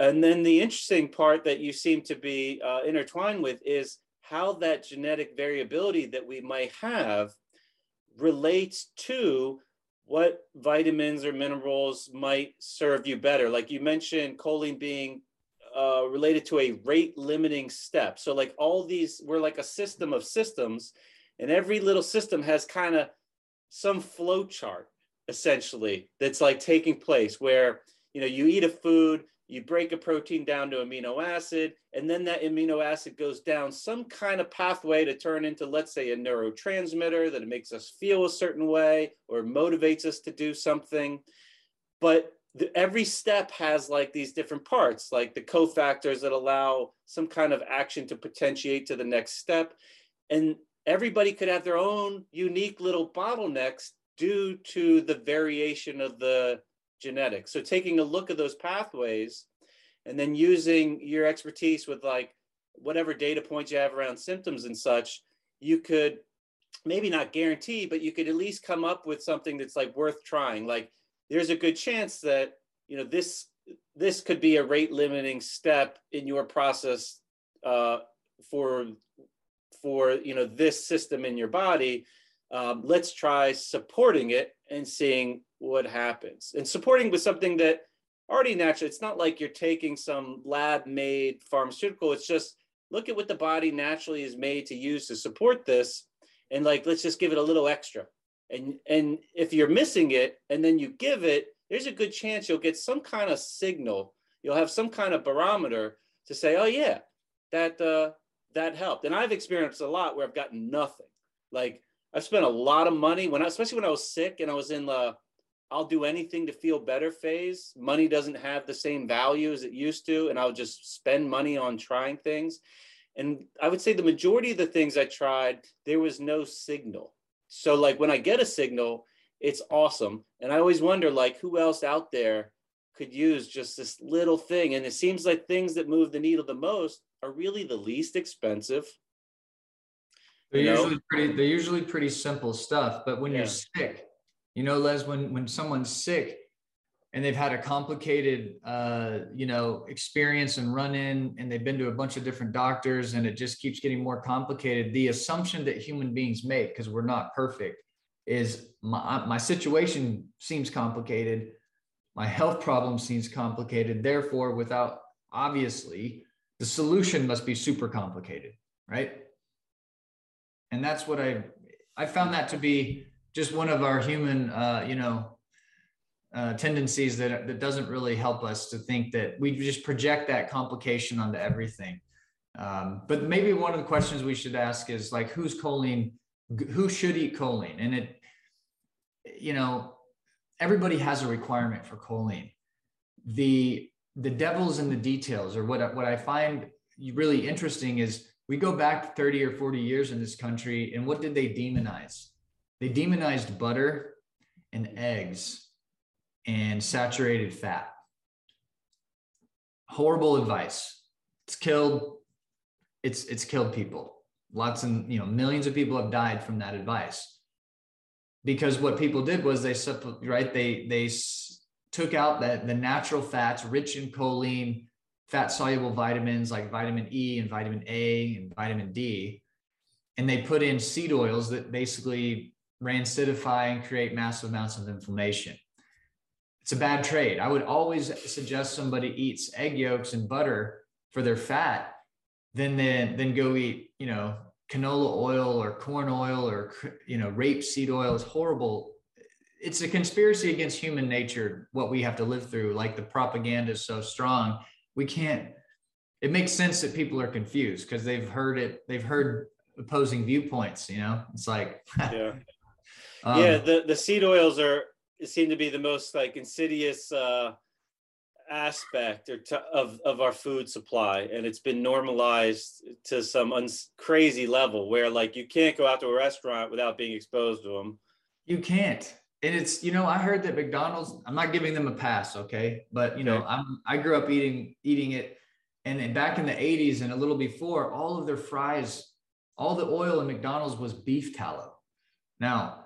and then the interesting part that you seem to be uh, intertwined with is how that genetic variability that we might have relates to what vitamins or minerals might serve you better. Like you mentioned, choline being uh, related to a rate limiting step. So, like all these, we're like a system of systems, and every little system has kind of some flow chart essentially that's like taking place where you know you eat a food you break a protein down to amino acid, and then that amino acid goes down some kind of pathway to turn into, let's say, a neurotransmitter that makes us feel a certain way or motivates us to do something. But the, every step has like these different parts, like the cofactors that allow some kind of action to potentiate to the next step. And everybody could have their own unique little bottlenecks due to the variation of the genetics. So taking a look at those pathways and then using your expertise with like whatever data points you have around symptoms and such, you could maybe not guarantee, but you could at least come up with something that's like worth trying. Like there's a good chance that, you know, this this could be a rate limiting step in your process uh, for for you know this system in your body um, let's try supporting it and seeing what happens. And supporting with something that already natural it's not like you're taking some lab made pharmaceutical. It's just look at what the body naturally is made to use to support this. And like let's just give it a little extra. And and if you're missing it and then you give it there's a good chance you'll get some kind of signal. You'll have some kind of barometer to say oh yeah that uh that helped. And i've experienced a lot where i've gotten nothing. Like I've spent a lot of money when I, especially when I was sick and I was in the I'll do anything to feel better phase. Money doesn't have the same value as it used to, and I'll just spend money on trying things. And I would say the majority of the things I tried, there was no signal. So like when I get a signal, it's awesome. And I always wonder like who else out there could use just this little thing. And it seems like things that move the needle the most are really the least expensive they're you usually pretty. They're usually pretty simple stuff. But when yeah. you're sick, you know, Les, when when someone's sick and they've had a complicated, uh, you know, experience and run in, and they've been to a bunch of different doctors, and it just keeps getting more complicated. The assumption that human beings make, because we're not perfect, is my my situation seems complicated. My health problem seems complicated. Therefore, without obviously, the solution must be super complicated, right? and that's what I I found that to be just one of our human uh, you know uh, tendencies that that doesn't really help us to think that we just project that complication onto everything. Um, but maybe one of the questions we should ask is like, who's choline? Who should eat choline? And it, you know, everybody has a requirement for choline. The the devil's in the details, or what what I find really interesting is we go back 30 or 40 years in this country, and what did they demonize? They demonized butter and eggs and saturated fat. Horrible advice. It's killed. It's it's killed people. Lots and you know millions of people have died from that advice. Because what people did was they right they they took out the, the natural fats rich in choline, fat soluble vitamins like vitamin E and vitamin A and vitamin D. And they put in seed oils that basically rancidify and create massive amounts of inflammation. It's a bad trade. I would always suggest somebody eats egg yolks and butter for their fat, then then then go eat, you know, canola oil or corn oil or you know, rapeseed oil is horrible. It's a conspiracy against human nature, what we have to live through. Like the propaganda is so strong we can't it makes sense that people are confused because they've heard it they've heard opposing viewpoints you know it's like yeah um, yeah the the seed oils are seem to be the most like insidious uh aspect or to, of of our food supply and it's been normalized to some uns- crazy level where like you can't go out to a restaurant without being exposed to them you can't. And it's you know i heard that mcdonald's i'm not giving them a pass okay? But you know okay. i'm i grew up eating eating it and back in the 80s and a little before all of their fries all the oil in mcdonald's was beef tallow. Now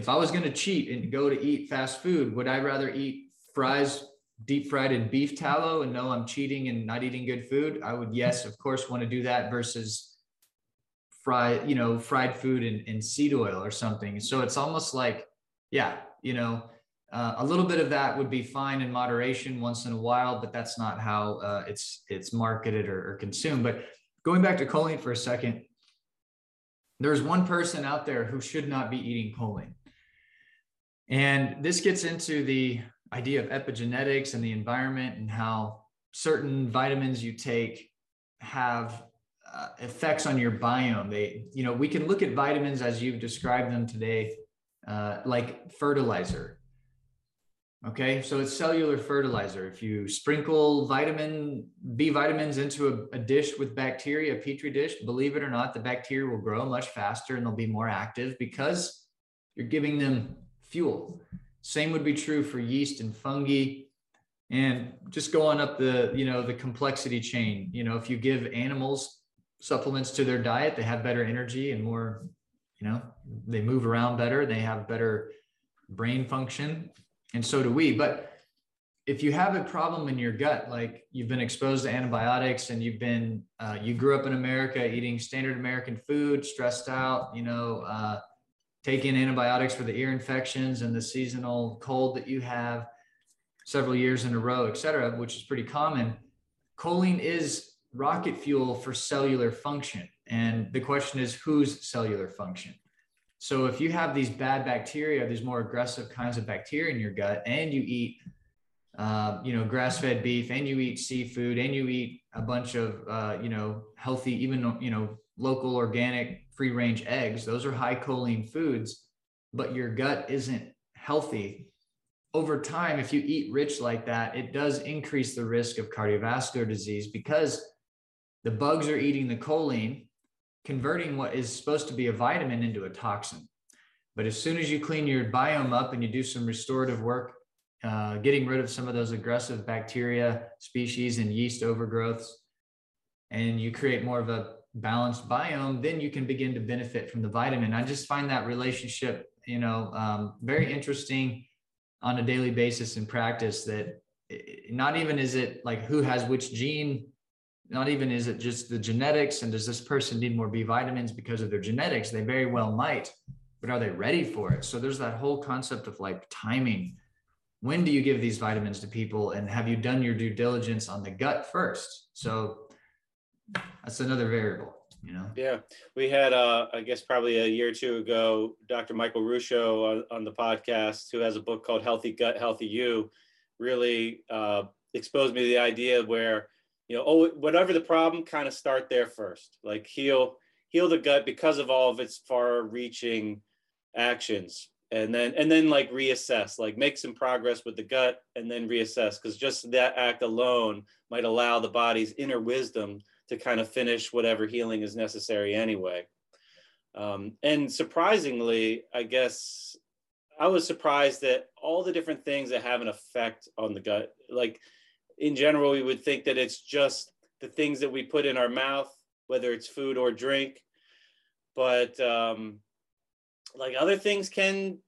if i was going to cheat and go to eat fast food would i rather eat fries deep fried in beef tallow and know i'm cheating and not eating good food? I would yes of course want to do that versus fry you know fried food in, in seed oil or something. So it's almost like yeah, you know, uh, a little bit of that would be fine in moderation once in a while, but that's not how uh, it's it's marketed or, or consumed. But going back to choline for a second, there's one person out there who should not be eating choline, and this gets into the idea of epigenetics and the environment and how certain vitamins you take have uh, effects on your biome. They, you know, we can look at vitamins as you've described them today uh, like fertilizer. Okay, so it's cellular fertilizer. If you sprinkle vitamin B vitamins into a, a, dish with bacteria, a petri dish, believe it or not, the bacteria will grow much faster and they'll be more active because you're giving them fuel. Same would be true for yeast and fungi. And just go on up the, you know, the complexity chain. You know, if you give animals supplements to their diet, they have better energy and more you know they move around better they have better brain function and so do we but if you have a problem in your gut like you've been exposed to antibiotics and you've been uh, you grew up in america eating standard american food stressed out you know uh, taking antibiotics for the ear infections and the seasonal cold that you have several years in a row et cetera which is pretty common choline is rocket fuel for cellular function and the question is whose cellular function? So if you have these bad bacteria, these more aggressive kinds of bacteria in your gut, and you eat, uh, you know, grass-fed beef, and you eat seafood, and you eat a bunch of, uh, you know, healthy, even you know, local, organic, free-range eggs. Those are high choline foods, but your gut isn't healthy. Over time, if you eat rich like that, it does increase the risk of cardiovascular disease because the bugs are eating the choline converting what is supposed to be a vitamin into a toxin. But as soon as you clean your biome up and you do some restorative work, uh, getting rid of some of those aggressive bacteria species and yeast overgrowths, and you create more of a balanced biome, then you can begin to benefit from the vitamin. I just find that relationship, you know, um, very interesting on a daily basis in practice. That not even is it like who has which gene not even is it just the genetics and does this person need more B vitamins because of their genetics? They very well might, but are they ready for it? So there's that whole concept of like timing. When do you give these vitamins to people? And have you done your due diligence on the gut first? So that's another variable, you know? Yeah. We had, uh, I guess, probably a year or two ago, Dr. Michael Ruscio on, on the podcast, who has a book called Healthy Gut, Healthy You, really uh, exposed me to the idea where you know, oh, whatever the problem, kind of start there first. Like heal heal the gut because of all of its far-reaching actions, and then and then like reassess, like make some progress with the gut, and then reassess because just that act alone might allow the body's inner wisdom to kind of finish whatever healing is necessary anyway. Um, and surprisingly, I guess I was surprised that all the different things that have an effect on the gut, like in general, we would think that it's just the things that we put in our mouth, whether it's food or drink. But um, like other things can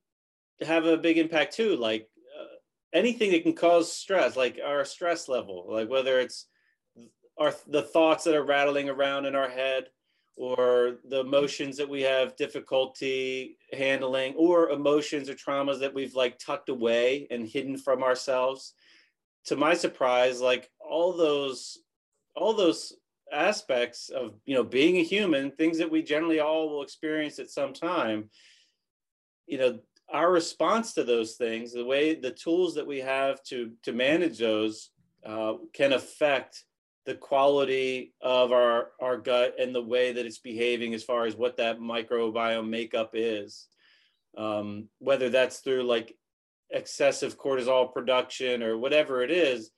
have a big impact too, like uh, anything that can cause stress, like our stress level, like whether it's our the thoughts that are rattling around in our head or the emotions that we have difficulty handling or emotions or traumas that we've like tucked away and hidden from ourselves. To my surprise like all those all those aspects of you know being a human things that we generally all will experience at some time you know our response to those things the way the tools that we have to to manage those uh, can affect the quality of our our gut and the way that it's behaving as far as what that microbiome makeup is. Um, whether that's through like excessive cortisol production or whatever it is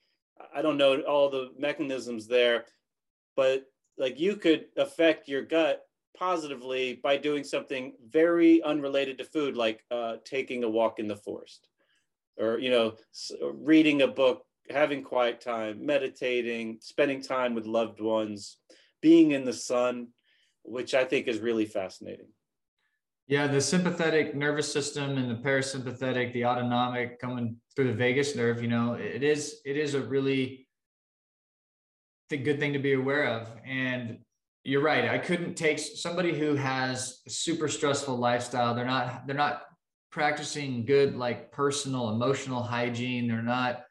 i don't know all the mechanisms there but like you could affect your gut positively by doing something very unrelated to food like uh, taking a walk in the forest or you know reading a book having quiet time, meditating, spending time with loved ones, being in the sun, which I think is really fascinating. Yeah, the sympathetic nervous system and the parasympathetic, the autonomic coming through the vagus nerve, you know, it is it is a really the good thing to be aware of. And you're right. I couldn't take somebody who has a super stressful lifestyle. They're not they're not practicing good like personal emotional hygiene. They're not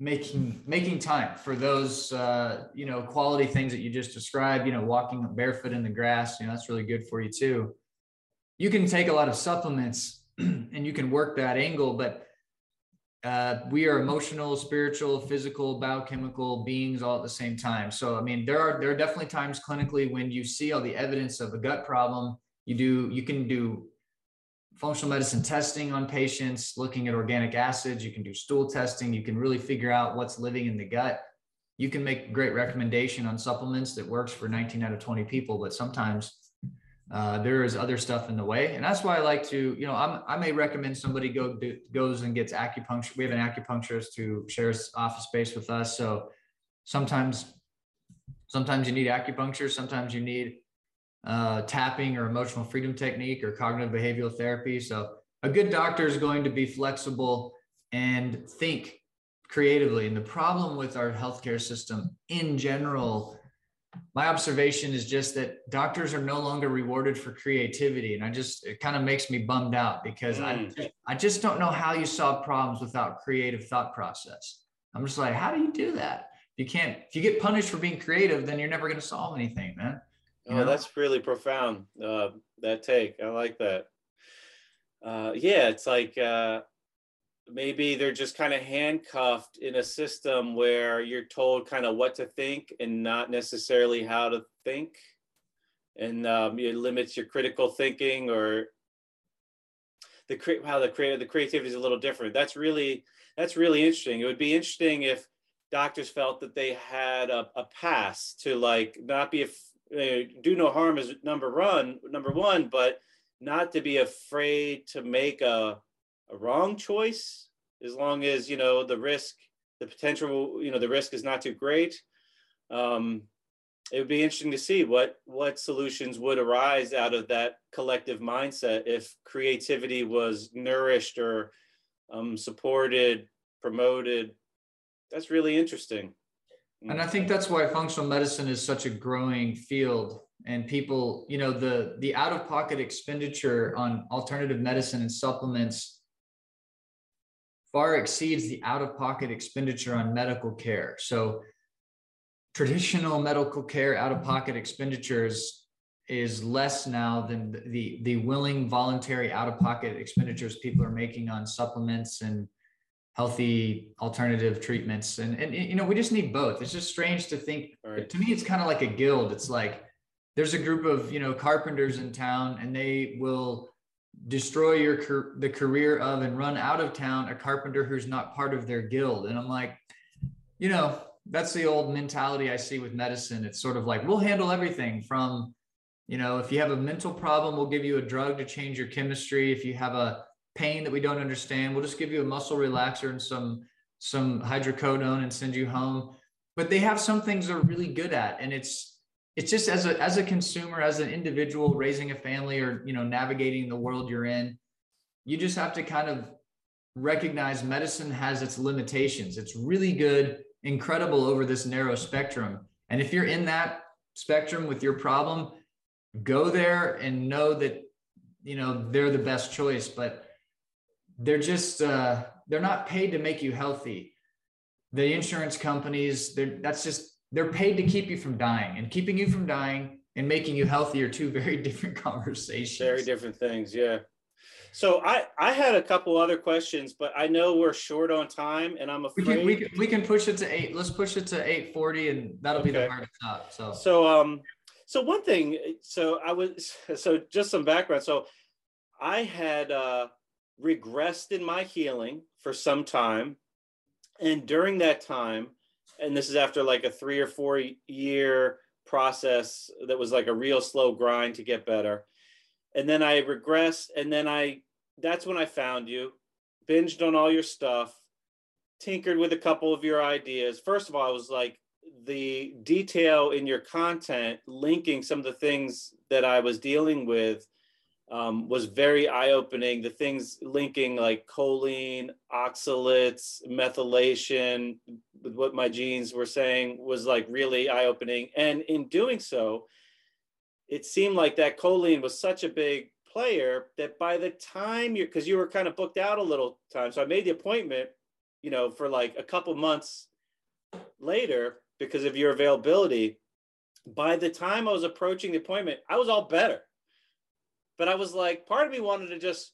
making making time for those uh, you know quality things that you just described you know walking barefoot in the grass you know that's really good for you too. You can take a lot of supplements and you can work that angle but uh, we are emotional spiritual physical biochemical beings all at the same time. So i mean there are there are definitely times clinically when you see all the evidence of a gut problem you do you can do functional medicine testing on patients, looking at organic acids. You can do stool testing. You can really figure out what's living in the gut. You can make great recommendation on supplements that works for 19 out of 20 people, but sometimes uh, there is other stuff in the way, and that's why I like to, you know, I'm, i may recommend somebody go do, goes and gets acupuncture. We have an acupuncturist who shares office space with us, so sometimes sometimes you need acupuncture, sometimes you need uh, tapping or emotional freedom technique or cognitive behavioral therapy. So a good doctor is going to be flexible and think creatively. And the problem with our healthcare system in general, my observation is just that doctors are no longer rewarded for creativity. And I just, it kind of makes me bummed out because mm. I, I just don't know how you solve problems without creative thought process. I'm just like, how do you do that? You can't, if you get punished for being creative, then you're never going to solve anything, man. Oh, know? that's really profound. Uh, that take, I like that. Uh, yeah, it's like uh, maybe they're just kind of handcuffed in a system where you're told kind of what to think and not necessarily how to think, and um, it limits your critical thinking or the cre- how the creative the creativity is a little different. That's really that's really interesting. It would be interesting if doctors felt that they had a, a pass to like not be do no harm is number one, number one, but not to be afraid to make a, a wrong choice as long as you know the risk, the potential, you know, the risk is not too great. Um, it would be interesting to see what what solutions would arise out of that collective mindset if creativity was nourished or um, supported, promoted. That's really interesting. And I think that's why functional medicine is such a growing field. And people, you know, the the out-of-pocket expenditure on alternative medicine and supplements far exceeds the out-of-pocket expenditure on medical care. So traditional medical care out-of-pocket expenditures is less now than the the willing voluntary out-of-pocket expenditures people are making on supplements and healthy alternative treatments. And and you know we just need both. It's just strange to think right. to me it's kind of like a guild. It's like there's a group of you know carpenters in town and they will destroy your the career of and run out of town a carpenter who's not part of their guild. And i'm like you know that's the old mentality i see with medicine. It's sort of like we'll handle everything from you know if you have a mental problem we'll give you a drug to change your chemistry. If you have a pain that we don't understand. We'll just give you a muscle relaxer and some some hydrocodone and send you home. But they have some things they're really good at, and it's it's just as a as a consumer, as an individual raising a family or you know navigating the world you're in, you just have to kind of recognize medicine has its limitations. It's really good, incredible over this narrow spectrum. And if you're in that spectrum with your problem, go there and know that you know they're the best choice. But they're just uh, they're not paid to make you healthy. The insurance companies, they're that's just they're paid to keep you from dying, and keeping you from dying and making you healthy are two very different conversations. Very different things, yeah. So I I had a couple other questions, but I know we're short on time, and I'm afraid we can we can, we can push it to eight. Let's push it to eight forty, and that'll okay. be the hardest stop. So so um so one thing, so I was so just some background. So I had uh, regressed in my healing for some time, and during that time, and this is after like a three or four year process that was like a real slow grind to get better and then I regressed, and then I that's when I found you, binged on all your stuff, tinkered with a couple of your ideas. First of all, I was like the detail in your content, linking some of the things that I was dealing with. Um, was very eye-opening. The things linking like choline, oxalates, methylation, with what my genes were saying was like really eye-opening. And in doing so, it seemed like that choline was such a big player that by the time you're because you were kind of booked out a little time so i made the appointment you know for like a couple months later because of your availability by the time i was approaching the appointment i was all better but i was like part of me wanted to just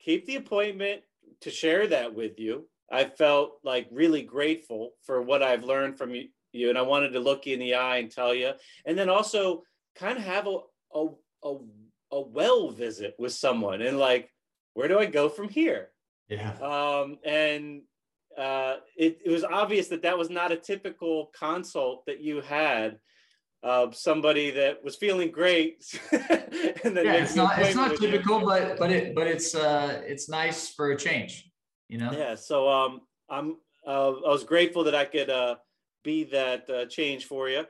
keep the appointment to share that with you i felt like really grateful for what i've learned from you, you and i wanted to look you in the eye and tell you and then also kind of have a, a, a, a well visit with someone and like, where do I go from here? Yeah. Um, and uh, it, it was obvious that that was not a typical consult that you had. Uh, somebody that was feeling great. and then yeah, it's not it's not typical, but but it but it's uh it's nice for a change, you know. Yeah. So um, I'm uh, I was grateful that I could uh, be that uh, change for you,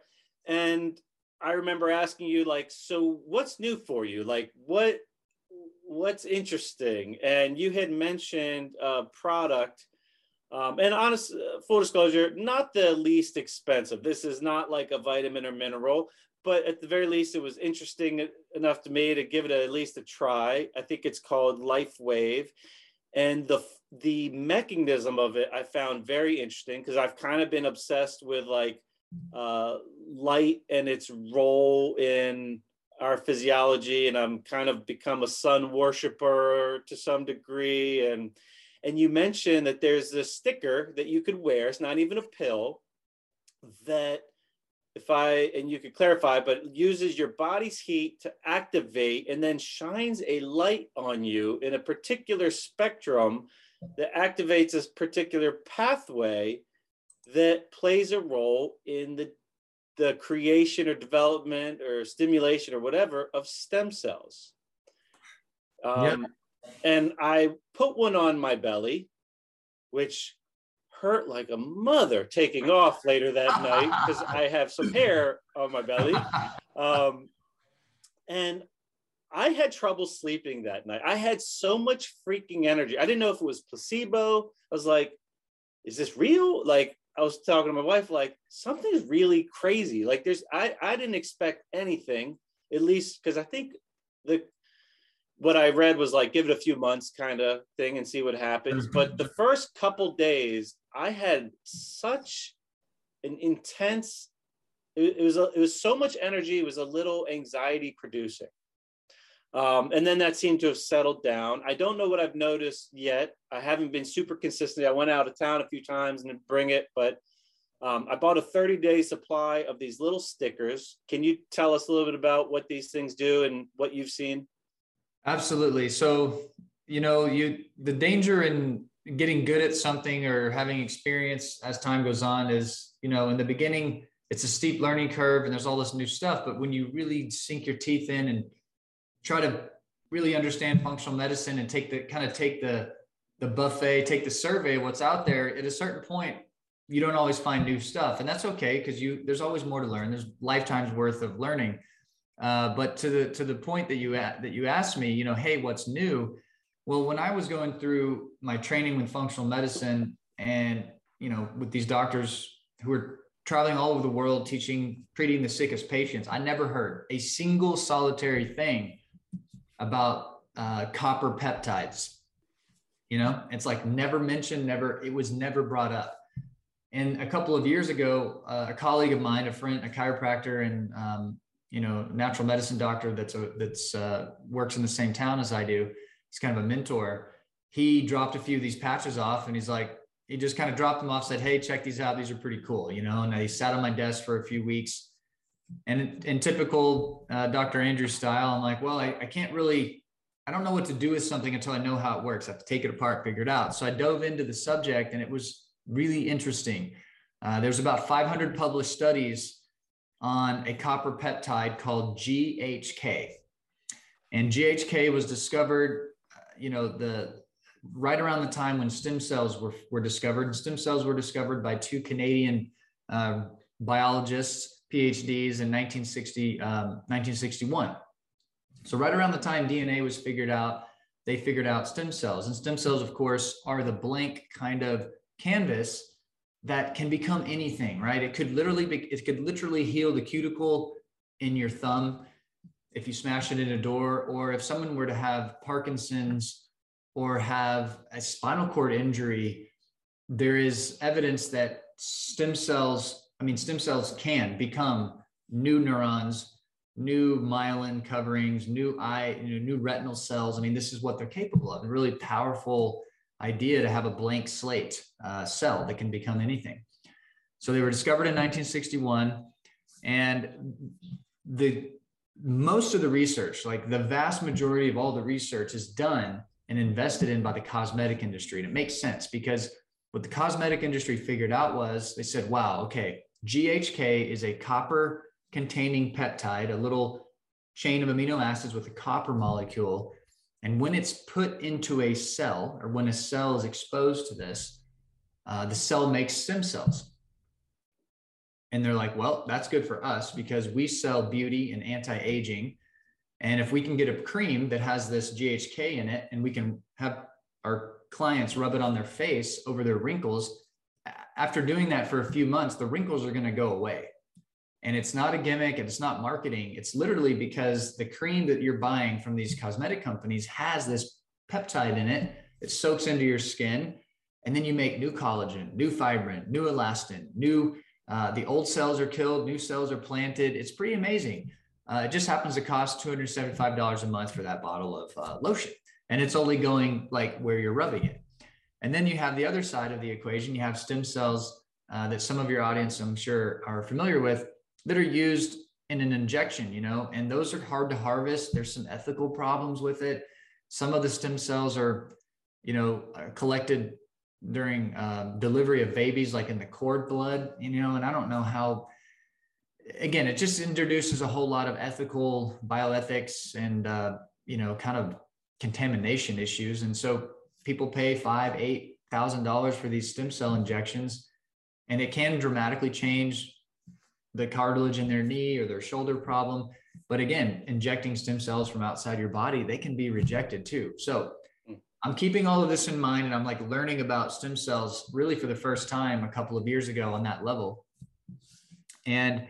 and I remember asking you like, so what's new for you? Like what what's interesting? And you had mentioned a product. Um, and honest, uh, full disclosure, not the least expensive. This is not like a vitamin or mineral, but at the very least, it was interesting enough to me to give it at least a try. I think it's called LifeWave, and the the mechanism of it I found very interesting because I've kind of been obsessed with like uh, light and its role in our physiology and i'm kind of become a sun worshiper to some degree and and you mentioned that there's this sticker that you could wear it's not even a pill that if i and you could clarify but uses your body's heat to activate and then shines a light on you in a particular spectrum that activates this particular pathway that plays a role in the the creation or development or stimulation or whatever of stem cells. Um, yeah. And I put one on my belly, which hurt like a mother taking off later that night because I have some hair on my belly. Um, and I had trouble sleeping that night. I had so much freaking energy. I didn't know if it was placebo. I was like, is this real? Like, I was talking to my wife, like something's really crazy. Like there's, I, I didn't expect anything, at least because I think the, what I read was like give it a few months kind of thing and see what happens. But the first couple days, I had such an intense. It, it was a, it was so much energy. It was a little anxiety producing. Um, and then that seemed to have settled down. I don't know what I've noticed yet. I haven't been super consistent. I went out of town a few times and bring it, but um, I bought a 30 day supply of these little stickers. Can you tell us a little bit about what these things do and what you've seen? Absolutely. So, you know, you the danger in getting good at something or having experience as time goes on is, you know, in the beginning, it's a steep learning curve and there's all this new stuff. But when you really sink your teeth in and try to really understand functional medicine and take the kind of take the the buffet, take the survey, what's out there. At a certain point, you don't always find new stuff, and that's okay because you there's always more to learn. There's lifetimes worth of learning. Uh, but to the to the point that you that you asked me, you know, hey, what's new? Well, when I was going through my training with functional medicine and, you know, with these doctors who were traveling all over the world teaching, treating the sickest patients, I never heard a single solitary thing about uh, copper peptides. You know, it's like never mentioned, never, it was never brought up. And a couple of years ago, uh, a colleague of mine, a friend, a chiropractor, and um, you know, natural medicine doctor that's a, that's uh, works in the same town as I do. He's kind of a mentor. He dropped a few of these patches off, and he's like, he just kind of dropped them off, said, "Hey, check these out. These are pretty cool," you know. And he sat on my desk for a few weeks. And in typical uh, Dr. Andrews style, I'm like, "Well, I, I can't really, I don't know what to do with something until I know how it works. I have to take it apart, figure it out." So I dove into the subject, and it was really interesting. Uh, there's about 500 published studies on a copper peptide called GHK. And GHK was discovered, uh, you know, the right around the time when stem cells were, were discovered. Stem cells were discovered by two Canadian uh, biologists, PhDs in 1960, um, 1961. So right around the time DNA was figured out, they figured out stem cells. And stem cells, of course, are the blank kind of canvas that can become anything, right? It could literally be, it could literally heal the cuticle in your thumb if you smash it in a door, or if someone were to have Parkinson's or have a spinal cord injury, there is evidence that stem cells, I mean, stem cells can become new neurons, new myelin coverings, new eye, you know, new retinal cells. I mean, this is what they're capable of. Really powerful idea to have a blank slate uh, cell that can become anything. So they were discovered in 1961, and the most of the research, like the vast majority of all the research, is done and invested in by the cosmetic industry. And it makes sense because what the cosmetic industry figured out was they said, wow, okay, GHK is a copper containing peptide, a little chain of amino acids with a copper molecule and when it's put into a cell, or when a cell is exposed to this, uh, the cell makes stem cells. And they're like, well, that's good for us because we sell beauty and anti aging. And if we can get a cream that has this GHK in it and we can have our clients rub it on their face over their wrinkles, after doing that for a few months, the wrinkles are going to go away. And it's not a gimmick and it's not marketing. It's literally because the cream that you're buying from these cosmetic companies has this peptide in it. It soaks into your skin. And then you make new collagen, new fibrin, new elastin, new, uh, the old cells are killed, new cells are planted. It's pretty amazing. Uh, it just happens to cost $275 a month for that bottle of uh, lotion. And it's only going like where you're rubbing it. And then you have the other side of the equation. You have stem cells uh, that some of your audience, I'm sure, are familiar with that are used in an injection, you know, and those are hard to harvest. There's some ethical problems with it. Some of the stem cells are, you know, collected during uh, delivery of babies, like in the cord blood, you know, and I don't know how. Again, it just introduces a whole lot of ethical bioethics and uh, you know, kind of contamination issues, and so people pay five, eight thousand dollars for these stem cell injections, and it can dramatically change the cartilage in their knee or their shoulder problem. But again, injecting stem cells from outside your body, they can be rejected too. So hmm. I'm keeping all of this in mind and I'm like learning about stem cells really for the first time a couple of years ago on that level. And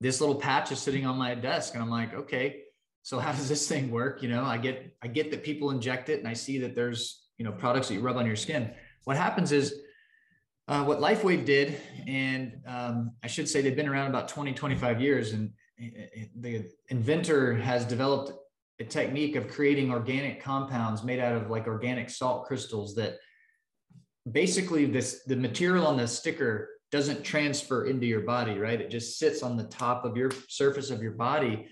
this little patch is sitting on my desk and I'm like, okay, so how does this thing work? You know, I get I get that people inject it and I see that there's, you know, products that you rub on your skin. What happens is uh, what LifeWave did, and um, I should say they've been around about 20, 25 years, and the inventor has developed a technique of creating organic compounds made out of like organic salt crystals that basically this the material on the sticker doesn't transfer into your body right? It just sits on the top of your surface of your body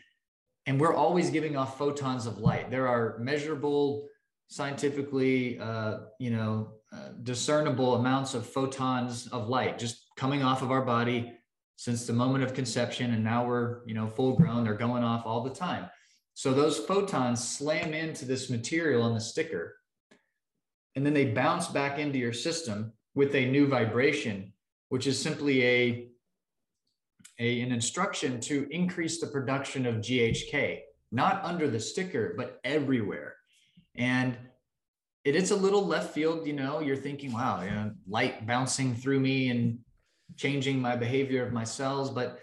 and we're always giving off photons of light. There are measurable scientifically uh, you know discernible amounts of photons of light just coming off of our body since the moment of conception and now we're you know full grown they're going off all the time. So those photons slam into this material on the sticker and then they bounce back into your system with a new vibration which is simply a, a an instruction to increase the production of ghk not under the sticker but everywhere. And it is a little left field, you know, you're thinking, wow, you know, light bouncing through me and changing my behavior of my cells. But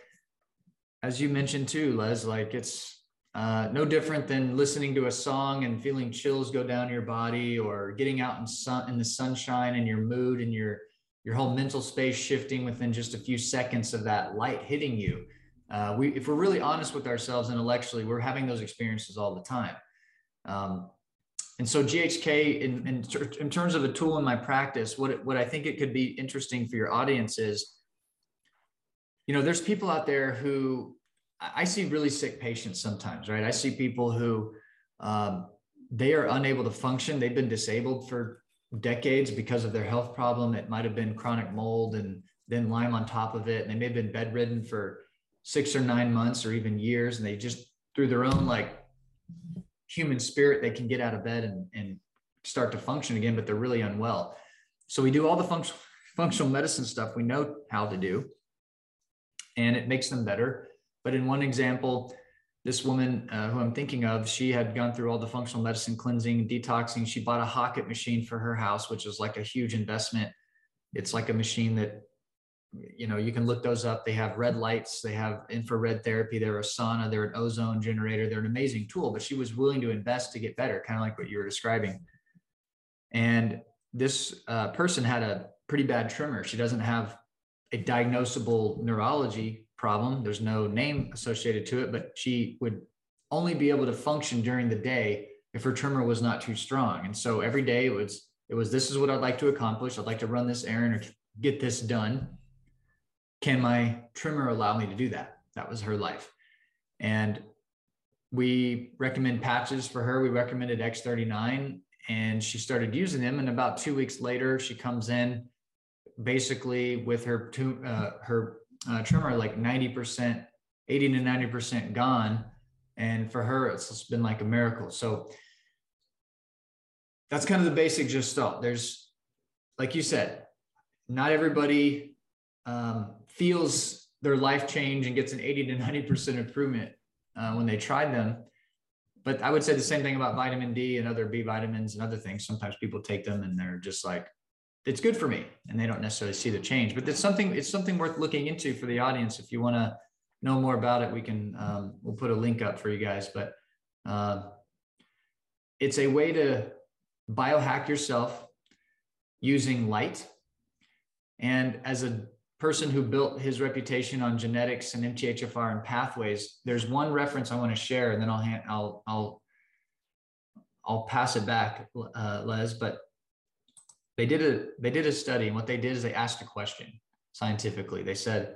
as you mentioned too, Les, like it's uh, no different than listening to a song and feeling chills go down your body or getting out in sun in the sunshine and your mood and your your whole mental space shifting within just a few seconds of that light hitting you. Uh, we, if we're really honest with ourselves intellectually, we're having those experiences all the time. Um, and so GHK, in, in, in, terms of a tool in my practice, what, what I think it could be interesting for your audience is, you know, there's people out there who I see really sick patients sometimes, right? I see people who um, they are unable to function. They've been disabled for decades because of their health problem. It might have been chronic mold and then Lyme on top of it. And they may have been bedridden for six or nine months or even years. And they just, through their own like human spirit they can get out of bed and, and start to function again, but they're really unwell. So we do all the function, functional medicine stuff we know how to do, and it makes them better. But in one example, this woman uh, who I'm thinking of, she had gone through all the functional medicine cleansing, detoxing. She bought a HOCATT machine for her house, which is like a huge investment. It's like a machine that you know, you can look those up. They have red lights, they have infrared therapy, they're a sauna, they're an ozone generator, they're an amazing tool, but she was willing to invest to get better, kind of like what you were describing. And this uh, person had a pretty bad tremor. She doesn't have a diagnosable neurology problem. There's no name associated to it, but she would only be able to function during the day if her tremor was not too strong. And so every day it was, it was, this is what I'd like to accomplish. I'd like to run this errand or get this done can my tremor allow me to do that? That was her life. And we recommend patches for her. We recommended X39 and she started using them. And about two weeks later, she comes in basically with her, uh, her uh, tremor like 90%, 80 to 90% gone. And for her, it's been like a miracle. So that's kind of the basic gestalt. There's, like you said, not everybody um, feels their life change and gets an 80 to 90% improvement uh, when they tried them. But I would say the same thing about vitamin D and other B vitamins and other things. Sometimes people take them and they're just like, it's good for me, and they don't necessarily see the change. But it's something it's something worth looking into for the audience. If you want to know more about it, we can um, we'll put a link up for you guys. But uh, it's a way to biohack yourself using light. And as a person who built his reputation on genetics and MTHFR and pathways, there's one reference I want to share, and then I'll hand, I'll I'll I'll pass it back, uh, Les. But they did a they did a study, and what they did is they asked a question scientifically. They said,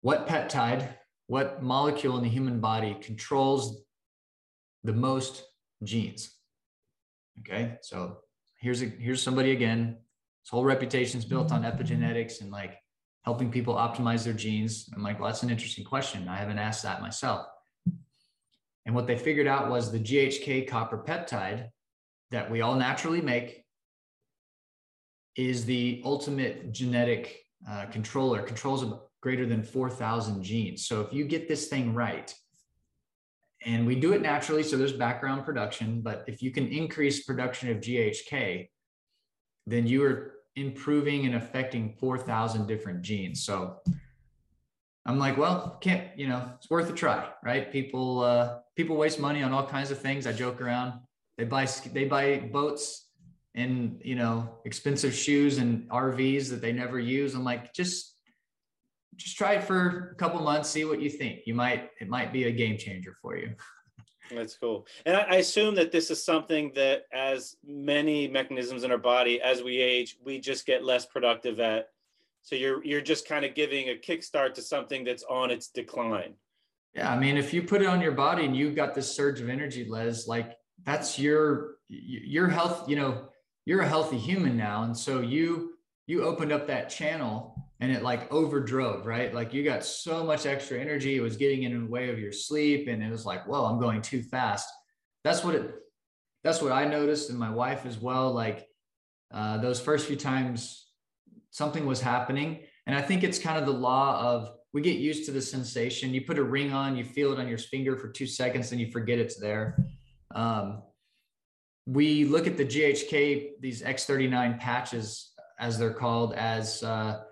"What peptide, what molecule in the human body controls the most genes?" Okay, so here's a here's somebody again his whole reputation is built on epigenetics and like helping people optimize their genes. I'm like, well, that's an interesting question. I haven't asked that myself. And what they figured out was the GHK copper peptide that we all naturally make is the ultimate genetic uh, controller, controls greater than 4,000 genes. So if you get this thing right, and we do it naturally, so there's background production, but if you can increase production of GHK, then you are improving and affecting 4,000 different genes. So I'm like, well, can't, you know, it's worth a try, right? People, uh, people waste money on all kinds of things. I joke around. They buy, they buy boats and, you know, expensive shoes and RVs that they never use. I'm like, just, just try it for a couple months, see what you think. You might, it might be a game changer for you. That's cool. And I, assume that this is something that, as many mechanisms in our body, as we age, we just get less productive at. So you're you're just kind of giving a kickstart to something that's on its decline. Yeah, I mean, if you put it on your body and you've got this surge of energy, Les, like that's your your health. You know, you're a healthy human now, and so you you opened up that channel and it like overdrove, right? Like you got so much extra energy, it was getting in the way of your sleep, and it was like, well, I'm going too fast. That's what it. That's what I noticed, and my wife as well. Like uh, those first few times, something was happening, and I think it's kind of the law of we get used to the sensation. You put a ring on, you feel it on your finger for two seconds, and you forget it's there. Um, we look at the GHK, these X39 patches, as they're called, as uh,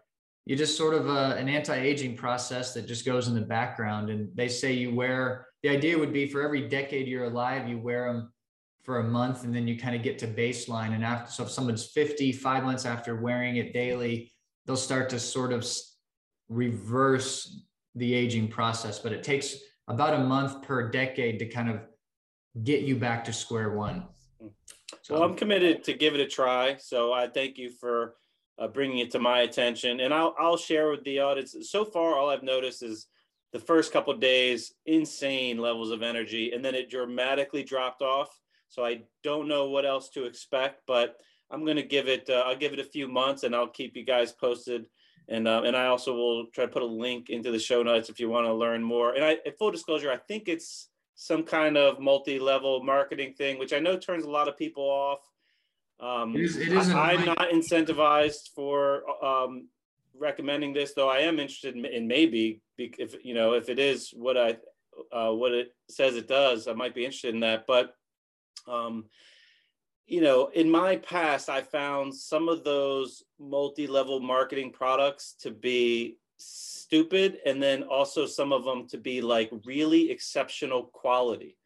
you just sort of a, uh, an anti-aging process that just goes in the background. And they say you wear, the idea would be for every decade you're alive, you wear them for a month and then you kind of get to baseline. And after, so if someone's 50, five months after wearing it daily, they'll start to sort of reverse the aging process. But it takes about a month per decade to kind of get you back to square one. So well, I'm committed to give it a try. So I thank you for uh, bringing it to my attention, and I'll I'll share with the audience. So far, all I've noticed is the first couple days, insane levels of energy, and then it dramatically dropped off. So I don't know what else to expect, but I'm going to give it. Uh, I'll give it a few months, and I'll keep you guys posted. And uh, and I also will try to put a link into the show notes if you want to learn more. And I, full disclosure, I think it's some kind of multi-level marketing thing, which I know turns a lot of people off. Um, it is, it is I, am not incentivized for um, recommending this, though I am interested in, in, maybe if you know if it is what I uh, what it says it does, I might be interested in that. But um, you know, in my past, I found some of those multi-level marketing products to be stupid and then also some of them to be like really exceptional quality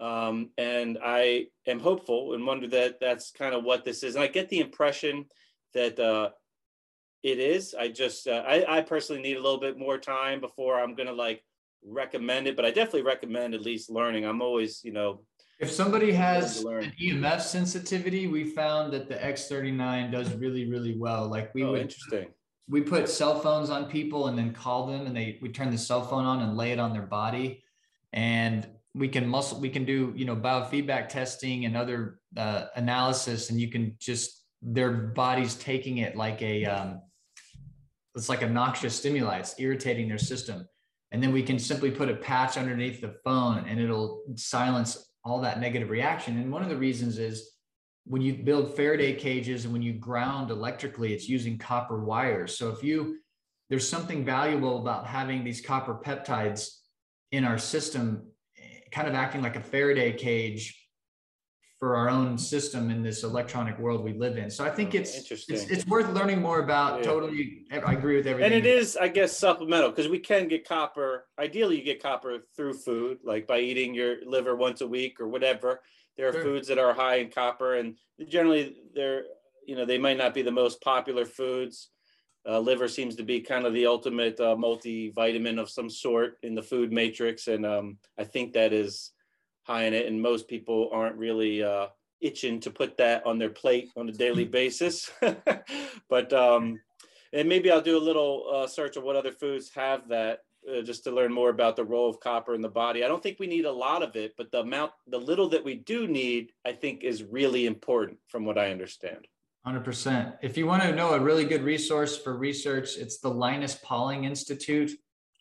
um, and i am hopeful and wonder that that's kind of what this is. And i get the impression that uh, it is. I just uh, I, I personally need a little bit more time before i'm gonna like recommend it but i definitely recommend at least learning. I'm always you know if somebody has an EMF sensitivity, we found that the X39 does really, really well. Like we oh, would interesting. we put cell phones on people and then call them and they we turn the cell phone on and lay it on their body. And we can muscle we can do you know biofeedback testing and other uh, analysis and you can just their body's taking it like a um, it's like a noxious stimuli. It's irritating their system. And then we can simply put a patch underneath the phone and it'll silence all that negative reaction. And one of the reasons is when you build Faraday cages and when you ground electrically, it's using copper wires. So if you, there's something valuable about having these copper peptides in our system, kind of acting like a Faraday cage for our own system in this electronic world we live in. So I think oh, it's it's, it's, worth learning more about. Yeah. Totally, I agree with everything. And it is, I guess, supplemental because we can get copper. Ideally, you get copper through food, like by eating your liver once a week or whatever. There are sure. foods that are high in copper, and generally they're you know they might not be the most popular foods. Uh, liver seems to be kind of the ultimate uh, multivitamin of some sort in the food matrix, and um, I think that is high in it. And most people aren't really uh, itching to put that on their plate on a daily basis. but um, and maybe I'll do a little uh, search of what other foods have that uh, just to learn more about the role of copper in the body. I don't think we need a lot of it, but the amount, the little that we do need, I think is really important from what I understand. 100%. If you want to know a really good resource for research, it's the Linus Pauling Institute.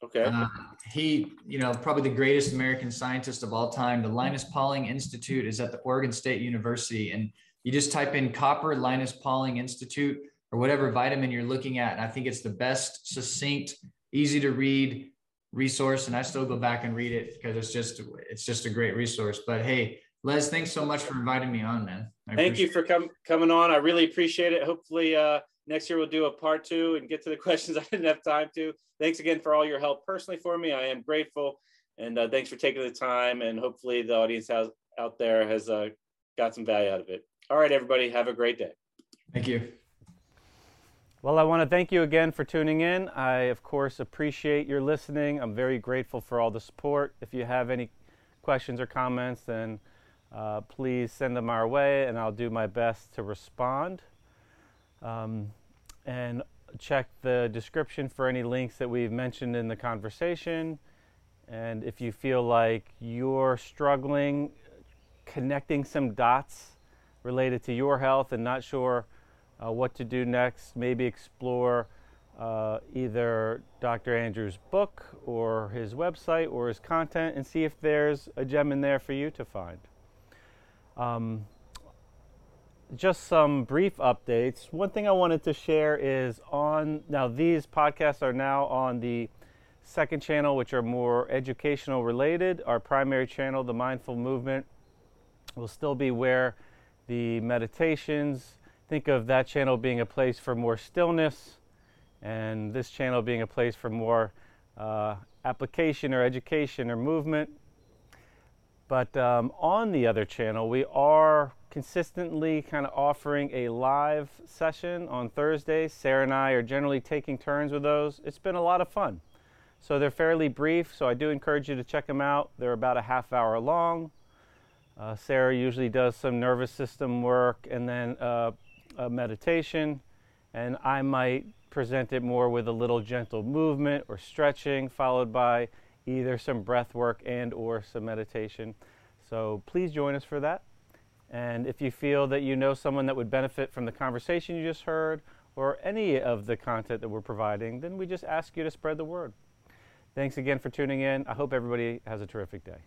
Okay. Uh, he, you know, probably the greatest American scientist of all time. The Linus Pauling Institute is at the Oregon State University. And you just type in copper Linus Pauling Institute or whatever vitamin you're looking at. And I think it's the best, succinct, easy to read resource and I still go back and read it because it's just it's just a great resource. But hey, Les, thanks so much for inviting me on, man. I Thank you for com- coming on. I really appreciate it. Hopefully uh next year we'll do a part 2 and get to the questions I didn't have time to. Thanks again for all your help personally for me. I am grateful and uh, thanks for taking the time and hopefully the audience has out there has uh, got some value out of it. All right everybody, have a great day. Thank you. Well, I want to thank you again for tuning in. I, of course, appreciate your listening. I'm very grateful for all the support. If you have any questions or comments, then uh, please send them our way, and I'll do my best to respond. Um, and check the description for any links that we've mentioned in the conversation. And if you feel like you're struggling connecting some dots related to your health and not sure uh, what to do next, maybe explore uh, either Dr. Andrews' book or his website or his content and see if there's a gem in there for you to find. Um, just some brief updates. One thing I wanted to share is on now, these podcasts are now on the second channel, which are more educational related. Our primary channel, The Mindful Movement, will still be where the meditations, think of that channel being a place for more stillness, and this channel being a place for more uh, application or education or movement. But um, on the other channel, we are consistently kind of offering a live session on Thursdays. Sara and I are generally taking turns with those. It's been a lot of fun. So they're fairly brief, so I do encourage you to check them out. They're about a half hour long. Uh, Sara usually does some nervous system work and then uh, a meditation, and I might present it more with a little gentle movement or stretching, followed by either some breath work and or some meditation. So please join us for that. And if you feel that you know someone that would benefit from the conversation you just heard or any of the content that we're providing, then we just ask you to spread the word. Thanks again for tuning in. I hope everybody has a terrific day.